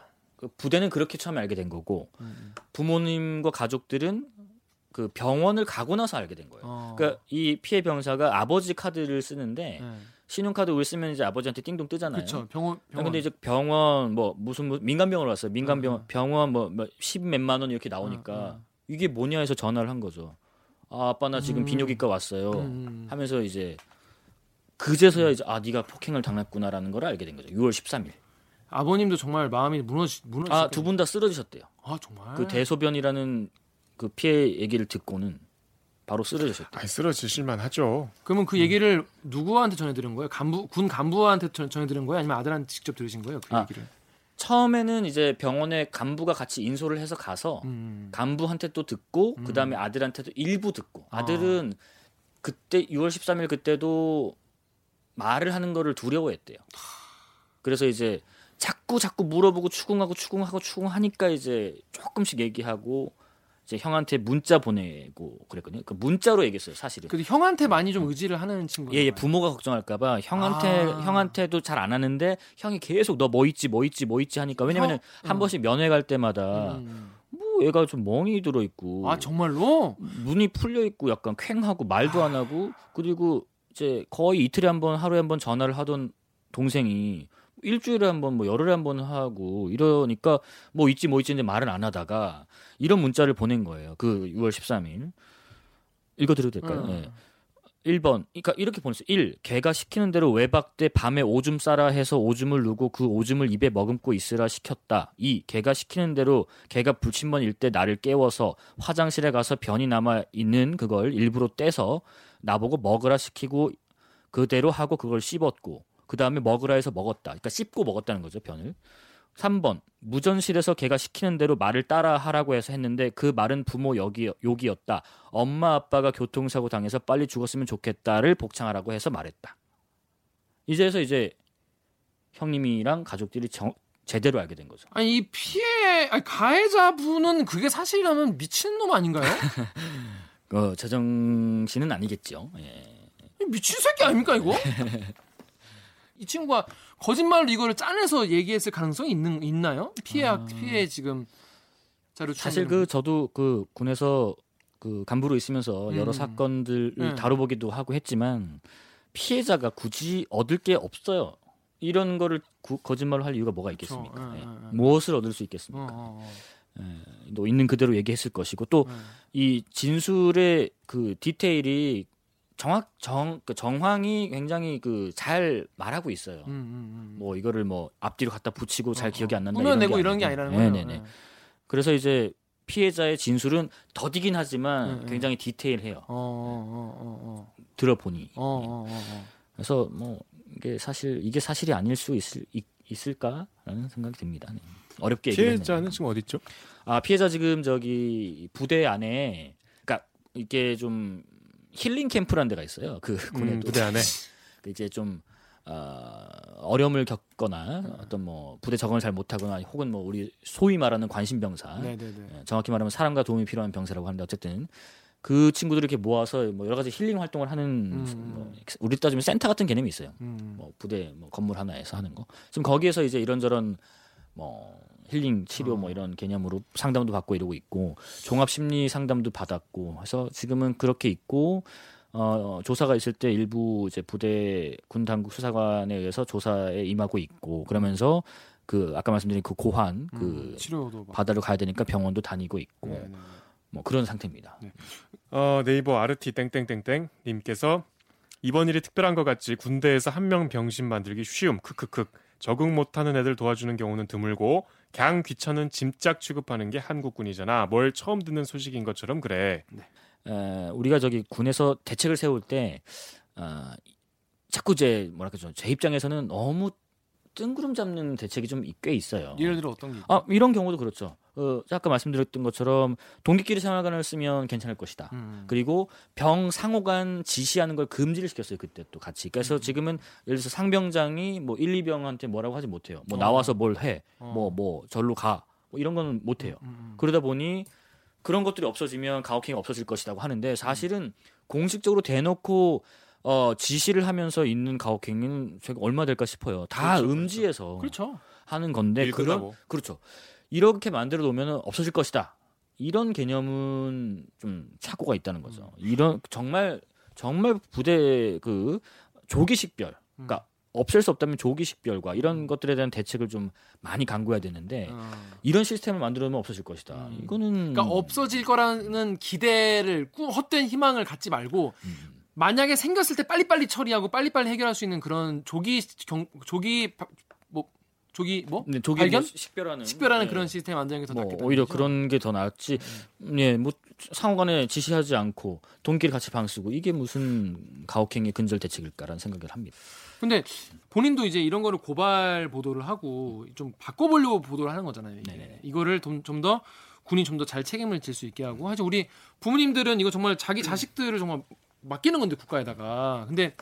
부대는 그렇게 처음에 알게 된 거고 음, 부모님과 가족들은 그 병원을 가고 나서 알게 된 거예요. 어. 그러니까 이 피해 병사가 아버지 카드를 쓰는데 네. 신용카드를 쓰면 이제 아버지한테 띵동 뜨잖아요. 그렇죠. 병원 아, 병원. 근데 이제 병원 뭐 무슨 뭐 민간병원을 왔어요. 민간병원 음, 음. 병원 뭐십 몇만 원 이렇게 나오니까 음, 음. 이게 뭐냐 해서 전화를 한 거죠. 아, 아빠 나 지금 음. 비뇨기과 왔어요. 음. 하면서 이제 그제서야 이제 아 네가 폭행을 당했구나라는 걸 알게 된 거죠. 6월 13일. 아버님도 정말 마음이 무너지 무너지. 아두 분 다 쓰러지셨대요. 아 정말. 그 대소변이라는 그 피해 얘기를 듣고는 바로 쓰러지셨대요. 아, 쓰러지실만 하죠. 그러면 그 얘기를 누구한테 전해들은 거예요? 간부 군 간부한테 전- 전해들은 거예요? 아니면 아들한테 직접 들으신 거예요? 그 아. 얘기를. 처음에는 이제 병원에 간부가 같이 인솔을 해서 가서 음. 간부한테 또 듣고 음. 그다음에 아들한테도 일부 듣고 아. 아들은 그때 6월 13일 그때도 말을 하는 거를 두려워했대요. 그래서 이제 자꾸 자꾸 물어보고 추궁하고 추궁하고 추궁하니까 이제 조금씩 얘기하고 이제 형한테 문자 보내고 그랬거든요. 그 문자로 얘기했어요, 사실은. 근데 형한테 많이 좀 의지를 하는 친구예요. 예, 예, 부모가 걱정할까봐 형한테 아. 형한테도 잘 안 하는데 형이 계속 너 뭐 있지 뭐 있지 뭐 있지 하니까 왜냐면은 형? 한 음. 번씩 면회 갈 때마다 음. 뭐 얘가 좀 멍이 들어 있고 아 정말로? 눈이 풀려 있고 약간 퀭하고 말도 안 하고 그리고 이제 거의 이틀에 한 번 하루에 한 번 전화를 하던 동생이 일주일에 한 번 뭐 열흘에 한 번 하고 이러니까 뭐 있지 뭐 있지 근데 말을 안 하다가 이런 문자를 보낸 거예요. 그 6월 13일 읽어드려도 될까요? 음. 예. 1번. 그러니까 이렇게 보냈어요. 1. 개가 시키는 대로 외박 때 밤에 오줌 싸라 해서 오줌을 누고 그 오줌을 입에 머금고 있으라 시켰다. 2. 개가 시키는 대로 개가 불침번 일 때 나를 깨워서 화장실에 가서 변이 남아 있는 그걸 일부러 떼서 나보고 먹으라 시키고 그대로 하고 그걸 씹었고 그 다음에 먹으라 해서 먹었다. 그러니까 씹고 먹었다는 거죠 변을. 3번 무전실에서 걔가 시키는 대로 말을 따라 하라고 해서 했는데 그 말은 부모 욕이, 욕이었다. 엄마 아빠가 교통사고 당해서 빨리 죽었으면 좋겠다를 복창하라고 해서 말했다. 이제서 이제 형님이랑 가족들이 정- 제대로 알게 된 거죠. 아니 이 피해 아니, 가해자분은 그게 사실이라면 미친 놈 아닌가요? [LAUGHS] 어, 재정 씨는 아니겠죠. 예. 미친 새끼 아닙니까 이거? [LAUGHS] 이 친구가 거짓말로 이거를 짜내서 얘기했을 가능성이 있는 있나요? 피해 아. 피해 지금 자료 사실 그 저도 그 군에서 그 간부로 있으면서 여러 음. 사건들을 네. 다뤄보기도 하고 했지만 피해자가 굳이 얻을 게 없어요. 이런 거를 구- 거짓말을 할 이유가 뭐가 있겠습니까? 그렇죠. 예. 무엇을 얻을 수 어, 있겠습니까? 어, 어. 예, 또 있는 그대로 얘기했을 것이고 또이 예. 진술의 그 디테일이 정확 정 그 정황이 굉장히 그 잘 말하고 있어요. 음, 음, 음. 뭐 이거를 뭐 앞뒤로 갖다 붙이고 잘 어, 기억이 안 난다 이런 게 아니고. 아니라는 거예요. 네네네. 그래서 이제 피해자의 진술은 더디긴 하지만 네, 네. 굉장히 디테일해요. 어, 어, 어, 어, 들어보니. 어, 어, 어, 어. 그래서 뭐 이게 사실 이게 사실이 아닐 수 있을 있, 있을까라는 생각이 듭니다. 네. 어렵게. 피해자는 지금 어디 있죠? 아 피해자 지금 저기 부대 안에 그러니까 이게 좀 힐링 캠프라는 데가 있어요. 그 음, 군에도 부대 안에. [LAUGHS] 그 이제 좀 어, 어려움을 겪거나 어떤 뭐 부대 적응을 잘 못하거나 혹은 뭐 우리 소위 말하는 관심병사 네, 네, 네. 예, 정확히 말하면 사람과 도움이 필요한 병사라고 하는데 어쨌든 그 친구들을 이렇게 모아서 뭐 여러 가지 힐링 활동을 하는 음. 뭐 우리 따지면 센터 같은 개념이 있어요. 음. 뭐 부대 뭐 건물 하나에서 하는 거. 지금 거기에서 이제 이런저런 뭐 힐링 치료 뭐 이런 개념으로 상담도 받고 이러고 있고 종합 심리 상담도 받았고 해서 지금은 그렇게 있고 어 조사가 있을 때 일부 이제 부대 군 당국 수사관에 의해서 조사에 임하고 있고 그러면서 그 아까 말씀드린 그 고환 그 음, 치료도 막. 바다로 가야 되니까 병원도 다니고 있고 네, 네, 네. 뭐 그런 상태입니다. 어, 네이버 아르티 땡땡땡땡 님께서 이번 일이 특별한 것 같지 군대에서 한 명 병신 만들기 쉬움 크크크 적응 못하는 애들 도와주는 경우는 드물고 갱 귀찮은 짐짝 취급하는 게 한국군이잖아. 뭘 처음 듣는 소식인 것처럼 그래. 에, 우리가 저기 군에서 대책을 세울 때 어, 자꾸 이제 뭐랄까 좀제 입장에서는 너무 뜬구름 잡는 대책이 좀 꽤 있어요. 예를 들어 어떤 게 있죠? 아 이런 경우도 그렇죠. 어, 아까 말씀드렸던 것처럼 동기끼리 생활관을 쓰면 괜찮을 것이다. 음. 그리고 병 상호간 지시하는 걸 금지를 시켰어요 그때 또 같이. 음. 그래서 지금은 예를 들어서 상병장이 뭐 1, 2병한테 뭐라고 하지 못해요. 뭐 어. 나와서 뭘 해, 어. 뭐뭐 절로 가, 뭐 이런 거는 못해요. 음, 음. 그러다 보니 그런 것들이 없어지면 가혹행위가 없어질 것이라고 하는데 사실은 공식적으로 대놓고 어, 지시를 하면서 있는 가혹행위는 제가 얼마 될까 싶어요. 다 그렇죠, 음지에서 그렇죠. 하는 건데 일 그런. 그렇죠. 이렇게 만들어 놓으면 없어질 것이다. 이런 개념은 좀 착오가 있다는 거죠. 이런 정말 정말 부대 그 조기 식별, 그러니까 없앨 수 없다면 조기 식별과 이런 것들에 대한 대책을 좀 많이 강구해야 되는데 어. 이런 시스템을 만들어 놓으면 없어질 것이다. 음. 이거는 그러니까 없어질 거라는 기대를 꾸 헛된 희망을 갖지 말고 음. 만약에 생겼을 때 빨리빨리 처리하고 빨리빨리 해결할 수 있는 그런 조기 경, 조기 바- 뭐 조기 뭐 네, 조기 발견? 뭐 식별하는 식별하는 네. 그런 시스템 만드는 게더 뭐 낫겠다. 오히려 그런 게 더 낫지. 예, 뭐 상호간에 지시하지 않고 돈끼리 같이 방 쓰고 이게 무슨 가혹행위 근절 대책일까라는 생각을 합니다. 근데 본인도 이제 이런 거를 고발 보도를 하고 좀 바꿔보려고 보도를 하는 거잖아요. 이거를 좀더 군이 좀 더 잘 책임을 질 수 있게 하고 사실 우리 부모님들은 이거 정말 자기 자식들을 정말 맡기는 건데 국가에다가 근데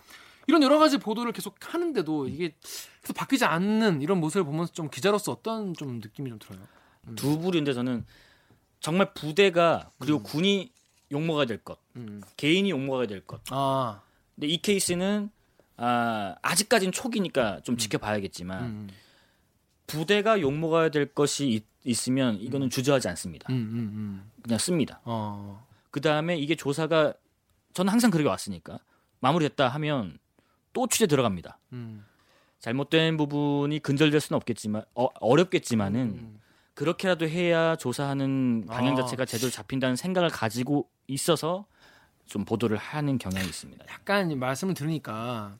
이런 여러 가지 보도를 계속 하는데도 이게 계속 바뀌지 않는 이런 모습을 보면서 좀 기자로서 어떤 좀 느낌이 좀 들어요. 두 부류인데 저는 정말 부대가 그리고 군이 욕먹어야 될 것, 음. 개인이 욕먹어야 될 것. 아, 근데 이 케이스는 아, 아직까지는 초기니까 좀 지켜봐야겠지만 음, 부대가 욕먹어야 될 것이 있, 으면 이거는 주저하지 않습니다. 음, 음, 음. 그냥 씁니다. 어, 그 다음에 이게 조사가 저는 항상 그렇게 왔으니까 마무리됐다 하면 또 취재 들어갑니다. 음, 잘못된 부분이 근절될 수는 없겠지만 어, 어렵겠지만은 음. 그렇게라도 해야 조사하는 방향 아. 자체가 제대로 잡힌다는 생각을 가지고 있어서 좀 보도를 하는 경향이 있습니다. 약간 이 말씀을 들으니까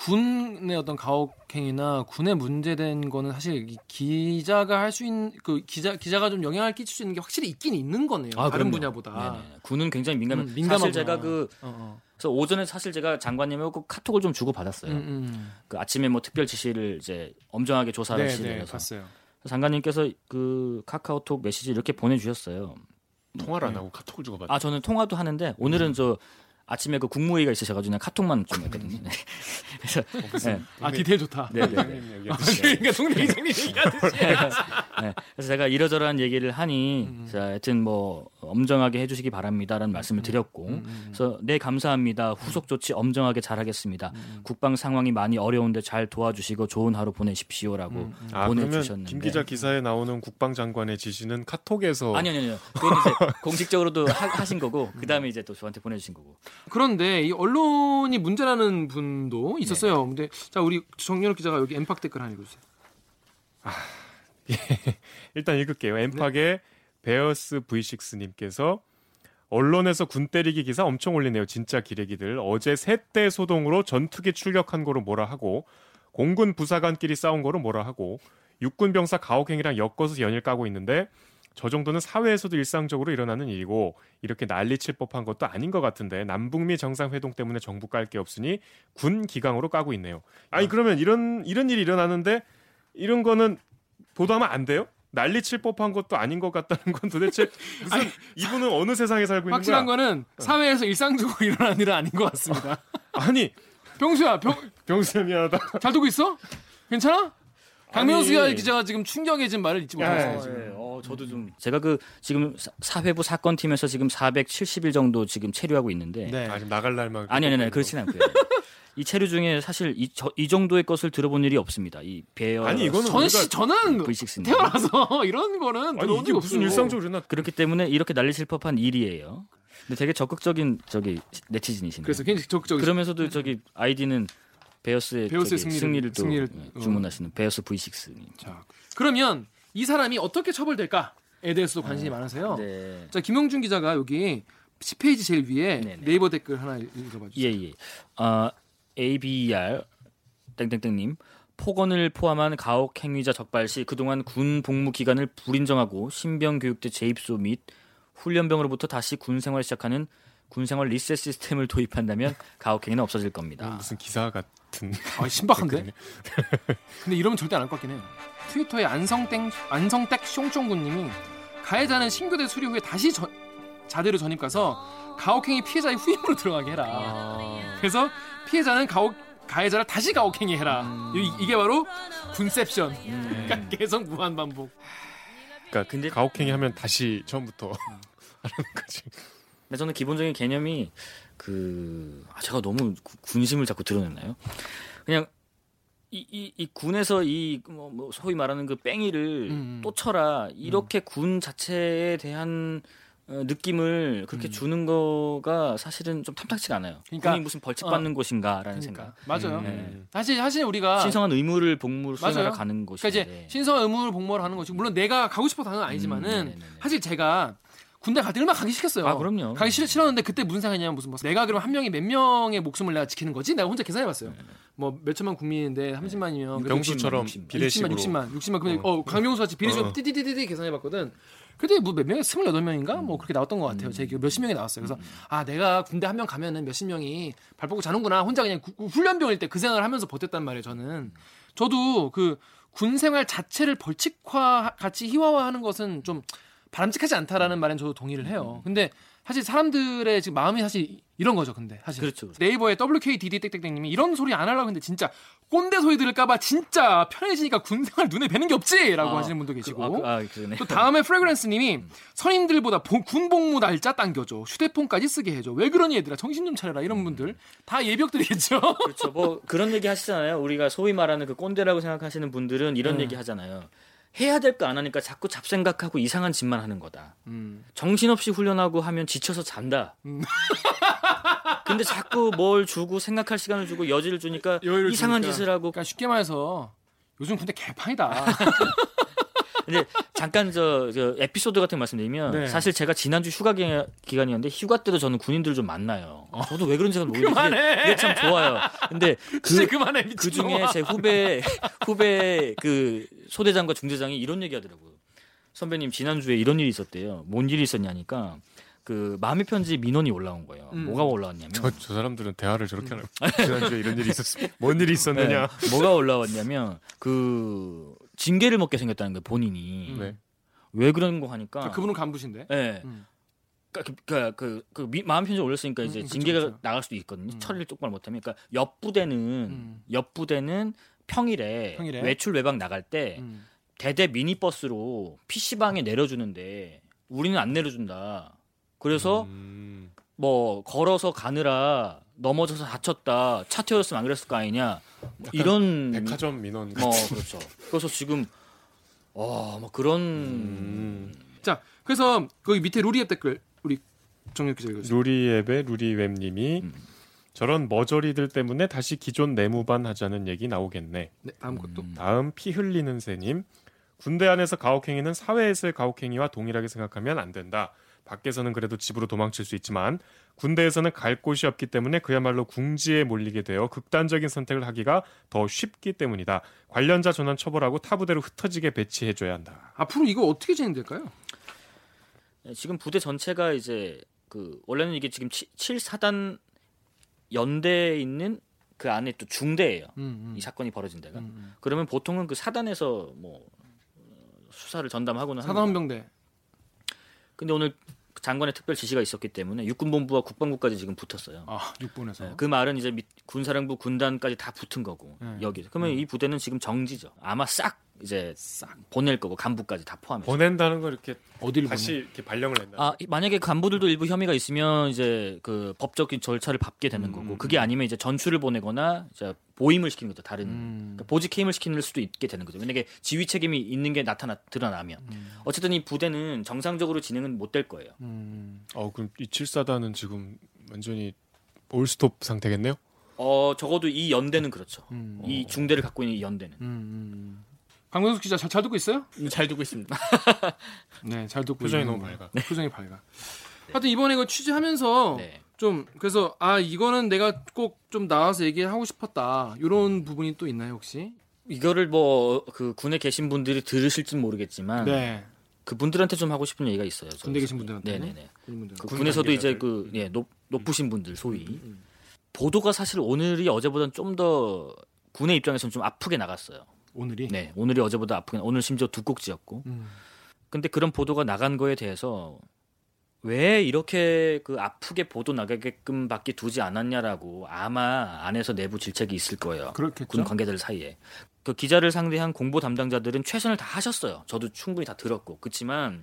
군의 어떤 가혹행위나 군에 문제된 거는 사실 이 기자가 할 수 있는 그 기자 기자가 좀 영향을 끼칠 수 있는 게 확실히 있긴 있는 거네요. 다른 그럼요. 분야보다. 네네. 군은 굉장히 민감해. 음, 사실 민감하구나. 제가 그 어, 어. 그래서 오전에 사실 제가 장관님하고 카톡을 좀 주고 받았어요. 음, 음. 그 아침에 뭐 특별 지시를 이제 엄정하게 조사를 네, 네, 봤어요. 장관님께서 그 카카오톡 메시지 이렇게 보내주셨어요. 통화를 안 하고 카톡을 주고 받아. 아 저는 통화도 하는데 오늘은 저 아침에 그 국무회의가 있으셔가지고 그냥 카톡만 좀 했거든요. 네. [LAUGHS] 그래서 네. 아 디테일 좋다. 네, 네, 네. 얘기하듯이. 그러니까 동네 이장님 얘기하듯이. 네. 그래서 제가 이러저러한 얘기를 하니 음. 자, 하여튼 뭐 엄정하게 해주시기 바랍니다라는 말씀을 드렸고 음, 그래서 네 감사합니다 후속 조치 엄정하게 잘하겠습니다 음, 국방 상황이 많이 어려운데 잘 도와주시고 좋은 하루 보내십시오라고 음, 음. 아 보내주셨는데 김 기자 기사에 나오는 국방장관의 지시는 카톡에서 아니요 아니요 그건 이제 [LAUGHS] 공식적으로도 하, 신 거고 그 다음에 이제 또 저한테 보내주신 거고 그런데 이 언론이 문제라는 분도 있었어요. 네. 근데 자 우리 정연욱 기자가 여기 엠팍 댓글 하나 읽어주세요. [LAUGHS] 일단 읽을게요. 네. 엠팍의 베어스 V6님께서 언론에서 군 때리기 기사 엄청 올리네요. 진짜 기레기들. 어제 셋대 소동으로 전투기 출격한 거로 뭐라 하고 공군 부사관끼리 싸운 거로 뭐라 하고 육군 병사 가혹행위랑 엮어서 연일 까고 있는데 저 정도는 사회에서도 일상적으로 일어나는 일이고 이렇게 난리칠 법한 것도 아닌 것 같은데 남북미 정상회동 때문에 정부 깔 게 없으니 군 기강으로 까고 있네요. 아니 그러면 이런 이런 일이 일어나는데 이런 거는 보도하면 안 돼요? 난리칠 법한 것도 아닌 것 같다는 건 도대체 [LAUGHS] 무슨 이분은 어느 세상에 살고 있는 확실한 거야? 거는 사회에서 일상적으로 [LAUGHS] 일어나는 일은 아닌 것 같습니다. [LAUGHS] 아니 병수야, 병, 병수야 미안하다. 잘 듣고 있어? 괜찮아? 강명수야 아니. 기자가 지금 충격의 지금 말을 잊지 야, 못했어요. 야, 지금. 네, 어, 저도 좀 제가 그 지금 사- 사회부 사건 팀에서 지금 470일 정도 지금 체류하고 있는데 네. 아, 지금 나갈 날만 아니 아니 아니 그렇진 않고요. 이 체류 중에 사실 이, 저, 이 정도의 것을 들어본 일이 없습니다. 이 배열 아니, 이거는 저는 씨, 저는 V6 님. 태어나서 [LAUGHS] 이런 거는 아니 들어본 이게 적 무슨. 일상적으로 일어나? 그렇기 때문에 이렇게 난리칠 법한 일이에요. 근데 되게 적극적인 저기 네티즌이시네요. 그래서 굉장히 적극적이 그러면서도 저기 아이디는 베어스의, 베어스의 승리를- 승리를, 또 승리를, 예, 어. 주문하시는 베어스 V6님. 자, 그러면 이 사람이 어떻게 처벌될까에 대해서도 관심이 많으세요. 네. 자, 김영준 기자가 여기 10페이지 제일 위에 네네. 네이버 댓글 하나 읽어봐 주세요. 예, 예. 아, ABR 땡땡땡님 폭언을 포함한 가혹 행위자 적발 시 그동안 군 복무 기간을 불인정하고 신병 교육대 재입소 및 훈련병으로부터 다시 군 생활을 시작하는 군 생활 리셋 시스템을 도입한다면 가혹 행위는 없어질 겁니다. 무슨 기사 같은. 아, 신박한데? 근데 이러면 절대 안 할 것 같긴 해요. 트위터에 안성땡 안성댁 숑숑군님이 가해자는 신교대 수료 후에 다시 저- 자대로 전입 가서 가혹행위 피해자의 후임으로 들어가게 해라. 아, 그래서 피해자는 가혹 가해자를 다시 가혹행위 해라. 음. 이, 이게 바로 군셉션. 음. 그러니까 계속 무한 반복. 그러니까 근데- 가혹행위 하면 다시 처음부터 하는 거지. 근데 저는 기본적인 개념이 그 아, 제가 너무 구- 군심을 자꾸 드러냈나요? 그냥 이, 이, 이 군에서 이 뭐, 뭐 소위 말하는 그 뺑이를 음. 또 쳐라 이렇게 군 자체에 대한 어, 느낌을 그렇게 주는 거가 사실은 좀 탐탁치가 않아요. 그러니까- 군이 무슨 벌칙 받는 곳인가라는 그러니까 생각. 맞아요. 음. 사실 사실 우리가 신성한 의무를 복무를 수행하러. 가는 그러니까 곳인데. 이제 신성 의무를 복무를 하는 것이 물론 내가 가고 싶어서 하는 건 아니지만은 음, 네네네. 사실 제가 군대 갈 때 얼마나 가기 싫겠어요. 아, 그럼요. 가기 싫, 싫었는데 그때 무슨 생각이냐면 무슨 뭐 내가 그럼 한 명이 몇 명의 목숨을 내가 지키는 거지? 내가 혼자 계산해봤어요. 뭐 몇천만 국민인데 30만이면 병수처럼 60만, 비례식으로 60만, 60만. 근데 어, 강병수 같이 비례식으로 어. 띠띠띠띠 계산해봤거든. 그때 뭐몇 명이 28명인가? 뭐 그렇게 나왔던 것 같아요. 제 기억 몇십 명이 나왔어요. 그래서 아, 내가 군대 한 명 가면은 몇십 명이 발 뻗고 자는구나. 혼자 그냥 구- 훈련병일 때 그 생각을 하면서 버텼단 말이에요, 저는. 저도 그 군 생활 자체를 벌칙화 같이 희화화하는 것은 좀 바람직하지 않다라는 말엔 저도 동의를 해요. 근데 사실 사람들의 지금 마음이 사실 이런 거죠, 근데 사실. 그렇죠, 그렇죠. 네이버에 WKDD 땡땡땡님이 이런 소리 안 하려고 했는데 진짜 꼰대 소리 들을까봐 진짜 편해지니까 군 생활 눈에 뵈는 게 없지라고 아, 하시는 분도 계시고. 그, 아, 그, 아. 또 다음에 프레그런스님이 선임들보다 보- 군복무 날짜 당겨줘 휴대폰까지 쓰게 해줘 왜 그러니 얘들아 정신 좀 차려라 이런 분들 다 예비역들이겠죠 그렇죠. 뭐 그런 얘기 하시잖아요. 우리가 소위 말하는 그 꼰대라고 생각하시는 분들은 이런 네. 얘기 하잖아요. 해야 될 거 안 하니까 자꾸 잡생각하고 이상한 짓만 하는 거다. 음. 정신없이 훈련하고 하면 지쳐서 잔다. 음. [LAUGHS] 근데 자꾸 뭘 주고 생각할 시간을 주고 여지를 주니까 이상한 주니까. 짓을 하고 그러니까 쉽게 말해서 요즘 군대 개판이다 [LAUGHS] 근데 잠깐 저, 저 에피소드 같은 거 말씀드리면 네. 사실 제가 지난주 휴가 기- 기간이었는데 휴가 때도 저는 군인들 좀 만나요. 저도 왜 그런지 잘 모르겠는데 어. 그만해. 이게 참 좋아요. 근데 [LAUGHS] 그, 그만해 그 중에 제 후배 후배 그 소대장과 중대장이 이런 얘기 하더라고요. 선배님 지난주에 이런 일이 있었대요. 뭔 일이 있었냐니까 그 마음의 편지 민원이 올라온 거예요. 음. 뭐가 올라왔냐면 저, 저 사람들은 대화를 저렇게 하나요? 지난주에 이런 일이 있었어. 뭔 일이 있었느냐? 네, 뭐가 올라왔냐면 그 징계를 먹게 생겼다는 거예요. 본인이 네. 왜 그런 거 하니까 아, 그분은 간부신데 네. 음. 그, 그, 그, 그 미- 마음 편지 올렸으니까 이제 음, 그쵸, 징계가 그쵸. 나갈 수도 있거든요. 음. 처리를 똑바로 못하면. 그러니까 옆 부대는 음. 옆 부대는 평일에, 평일에? 외출 외박 나갈 때 음. 대대 미니버스로 PC방에 내려주는데 우리는 안 내려준다. 그래서 음, 뭐 걸어서 가느라 넘어져서 다쳤다. 차 태웠으면 안 그랬을 거 아니냐. 이런 백화점 민원 뭐 그렇죠. 그래서 지금 와뭐 그런 음, 자 그래서 거기 밑에 루리앱 댓글 우리 정혁 기자 읽어주세요 루리앱의 루리웹님이 음. 저런 머저리들 때문에 다시 기존 내무반 하자는 얘기 나오겠네. 네 다음 것도 다음 피 흘리는 새님 군대 안에서 가혹행위는 사회에서의 가혹행위와 동일하게 생각하면 안 된다. 밖에서는 그래도 집으로 도망칠 수 있지만 군대에서는 갈 곳이 없기 때문에 그야말로 궁지에 몰리게 되어 극단적인 선택을 하기가 더 쉽기 때문이다. 관련자 전원 처벌하고 타 부대로 흩어지게 배치해줘야 한다. 앞으로 이거 어떻게 진행될까요? 네, 지금 부대 전체가 이제 그 원래는 이게 지금 7, 사단 연대에 있는 그 안에 또 중대예요. 음, 음. 이 사건이 벌어진 데가. 음, 음. 그러면 보통은 그 사단에서 뭐 어, 수사를 전담하고는 합니다. 사단원병대 근데 오늘 장관의 특별 지시가 있었기 때문에 육군본부와 국방부까지 지금 붙었어요. 아 6번에서 네, 그 말은 이제 밑- 군사령부 군단까지 다 붙은 거고 네. 여기. 그러면 이 부대는 지금 정지죠. 아마 싹 이제 싹 보낼 거고 간부까지 다 포함해서. 보낸다는 걸 이렇게 어디를 다시 이렇게 발령을 낸다. 아 이- 만약에 간부들도 일부 혐의가 있으면 이제 그 법적인 절차를 밟게 되는 음, 거고 음, 그게 아니면 이제 전출을 보내거나 이제 보임을 시키는 거죠 다른 음. 그러니까 보직 해임을 시키는 수도 있게 되는 거죠 만약에 지휘 책임이 있는 게 나타나 드러나면 음. 어쨌든 이 부대는 정상적으로 진행은 못 될 거예요 음. 어 그럼 이 7사단은 지금 완전히 올스톱 상태겠네요. 어 적어도 이 연대는 그렇죠 음. 이 중대를 갖고 있는 이 연대는 음, 음. 강명숙 기자 잘, 잘 듣고 있어요? 잘 두고 있습니다 [LAUGHS] 네, 잘 듣고 표정이 너무. 밝아. 네, 표정이 밝아. 하여튼 이번에 이거 취재하면서 네. 좀 그래서 아 이거는 내가 꼭 좀 나와서 얘기하고 싶었다. 이런 부분이 또 있나요 혹시? 이거를 뭐 그 군에 계신 분들이 들으실진 모르겠지만 네. 그분들한테 좀 하고 싶은 얘기가 있어요 저. 군대 계신 분들한테. 네네네. 그군 군에서도 이제. 그 예, 높, 높으신 분들 소위 음. 보도가 사실 오늘이 어제보다는 좀 더 군의 입장에서는 좀 아프게 나갔어요. 오늘이. 네, 오늘이 어제보다 아프게 오늘 심지어 두 꼭지였고. 음. 근데 그런 보도가 나간 거에 대해서 왜 이렇게 그 아프게 보도 나가게끔 밖에 두지 않았냐라고 아마 안에서 내부 질책이 있을 거예요. 그렇겠죠. 군 관계자들 사이에. 그 기자를 상대한 공보 담당자들은 최선을 다 하셨어요. 저도 충분히 다 들었고. 그렇지만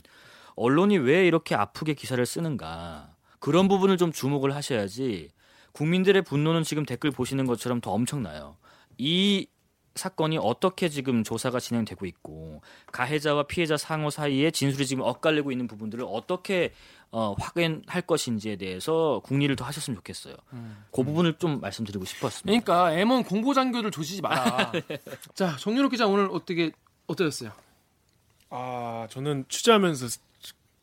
언론이 왜 이렇게 아프게 기사를 쓰는가. 그런 부분을 좀 주목을 하셔야지 국민들의 분노는 지금 댓글 보시는 것처럼 더 엄청나요. 이 사건이 어떻게 지금 조사가 진행되고 있고 가해자와 피해자 상호 사이에 진술이 지금 엇갈리고 있는 부분들을 어떻게 어, 확인할 것인지에 대해서 국리를 더 하셨으면 좋겠어요. 음. 그 부분을 좀 말씀드리고 싶었습니다. 그러니까 M1 공보 장교를 조지지 마라. [LAUGHS] 네. 자, 정유럽 기자 오늘 어떻게 어떠셨어요? 아 저는 취재하면서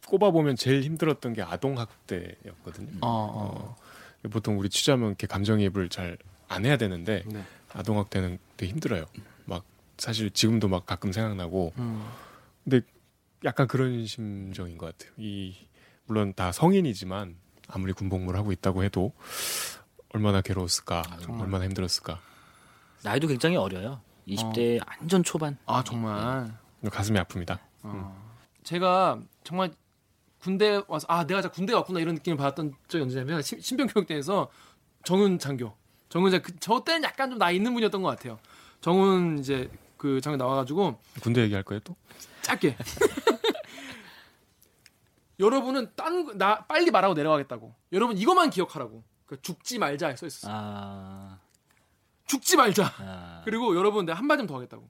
꼽아보면 제일 힘들었던 게 아동 학대였거든요. 어, 어. 어, 보통 우리 취재하면 이렇게 감정이입을 잘 안 해야 되는데 네. 아동학대는 되게 힘들어요. 막 사실 지금도 막 가끔 생각나고 음. 근데 약간 그런 심정인 것 같아요. 이 물론 다 성인이지만 아무리 군복무를 하고 있다고 해도 얼마나 괴로웠을까, 정말. 얼마나 힘들었을까. 나이도 굉장히 어려요. 20대 안전 초반. 아 정말. 가슴이 아픕니다. 어. 제가 정말 군대 와서 아 내가 진짜 군대 왔구나 이런 느낌을 받았던 적이 언제냐면 신- 신병교육대에서 정훈 장교 정훈 장 그, 저 때는 약간 좀 나이 있는 분이었던 것 같아요. 정훈 이제 그 장교 나와가지고 군대 얘기할 거예요 또? 짧게. [LAUGHS] 여러분은 딴 나 빨리 말하고 내려가겠다고. 여러분 이것만 기억하라고. 그 죽지 말자 써 있었어. 아, 죽지 말자. 아. 그리고 여러분 내가 한 마디 더 하겠다고.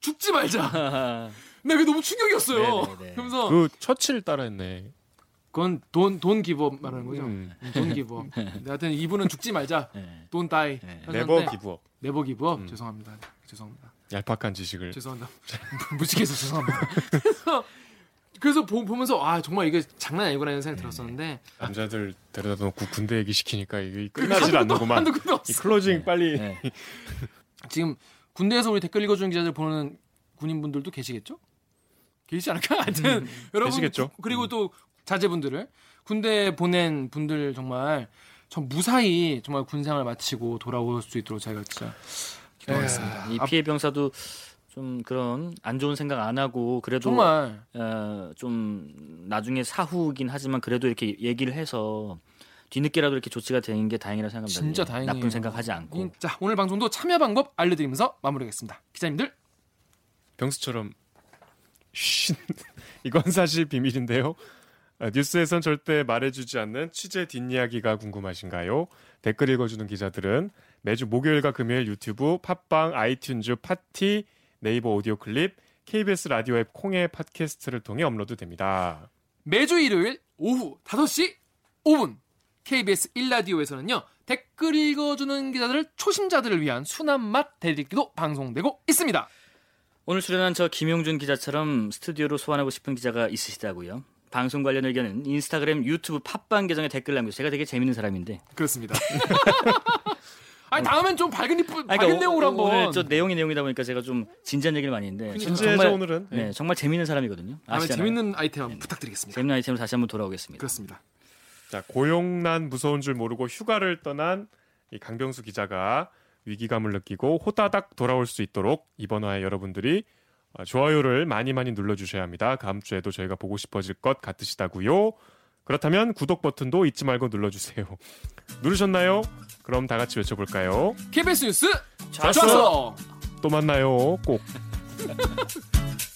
죽지 말자. 아, [LAUGHS] 나 그게 너무 충격이었어요. 네네네. 그러면서 그 처칠 따라했네. 그건 don't don't give up 말하는 거죠. 음, don't give up. 하여튼 이분은 죽지 말자. 네. don't die. 네. Never give up. Never give up. 음. 죄송합니다. 죄송합니다. 얄팍한 지식을. 죄송합니다. [LAUGHS] 무식해서 죄송합니다. 그래서 그래서 보, 보면서 아 정말 이게 장난 아니구나 이런 생각이 들었었는데 남자들 데려다 놓고 군대 얘기 시키니까 이게 끝나질 않는구만. 한도 끝도 이 없어. 클로징 빨리. 네. [LAUGHS] 지금 군대에서 우리 댓글 읽어주는 기자들 보는 군인분들도 계시겠죠? 계시지 않을까? [LAUGHS] 하여튼 여러분 계시겠죠. 구- 그리고 또 자제분들을 군대 보낸 분들 정말 전 무사히 정말 군생활 마치고 돌아올 수 있도록 저희가 진짜 기도하겠습니다. 이 피해 병사도 좀 그런 안 좋은 생각 안 하고 그래도 정말 어, 좀 나중에 사후긴 하지만 그래도 이렇게 얘기를 해서 뒤늦게라도 이렇게 조치가 되는 게 다행이라 생각합니다. 진짜 예, 다행이에요. 나쁜 생각하지 않고. 이- 자 오늘 방송도 참여 방법 알려드리면서 마무리하겠습니다. 기자님들 병수처럼 쉿. [LAUGHS] 이건 사실 비밀인데요. 아, 뉴스에선 절대 말해주지 않는 취재 뒷이야기가 궁금하신가요? 댓글 읽어주는 기자들은 매주 목요일과 금요일 유튜브, 팟빵, 아이튠즈, 팟티, 네이버 오디오 클립, KBS 라디오 앱 콩의 팟캐스트를 통해 업로드 됩니다. 매주 일요일 오후 5시 5분 KBS 1라디오에서는요 댓글 읽어주는 기자들을 초심자들을 위한 순한 맛 대리기도 방송되고 있습니다. 오늘 출연한 저 김용준 기자처럼 스튜디오로 소환하고 싶은 기자가 있으시다고요? 방송 관련 의견은 인스타그램, 유튜브, 팟빵 계정에 댓글 남겨주세요. 제가 되게 재밌는 사람인데. 그렇습니다. [LAUGHS] 아니 다음엔 좀 밝은 이쁘 아니, 밝은 오- 내용으로 오- 한번 오늘 저 내용이 내용이다 보니까 제가 좀 진지한 얘기를 많이 했는데 저는 진지해죠 정말 오늘은. 네, 정말 재밌는 사람이거든요. 아시잖아요. 재밌는 아이템 한번 부탁드리겠습니다. 재밌는 아이템으로 다시 한번 돌아오겠습니다. 그렇습니다. 자, 고용난 무서운 줄 모르고 휴가를 떠난 이 강병수 기자가 위기감을 느끼고 호다닥 돌아올 수 있도록 이번 화에 여러분들이 어, 좋아요를 많이 많이 눌러주셔야 합니다. 다음 주에도 저희가 보고 싶어질 것 같으시다고요. 그렇다면 구독 버튼도 잊지 말고 눌러주세요. [LAUGHS] 누르셨나요? 그럼 다 같이 외쳐볼까요? KBS 뉴스. 좋았어. 또 만나요. 꼭. [LAUGHS]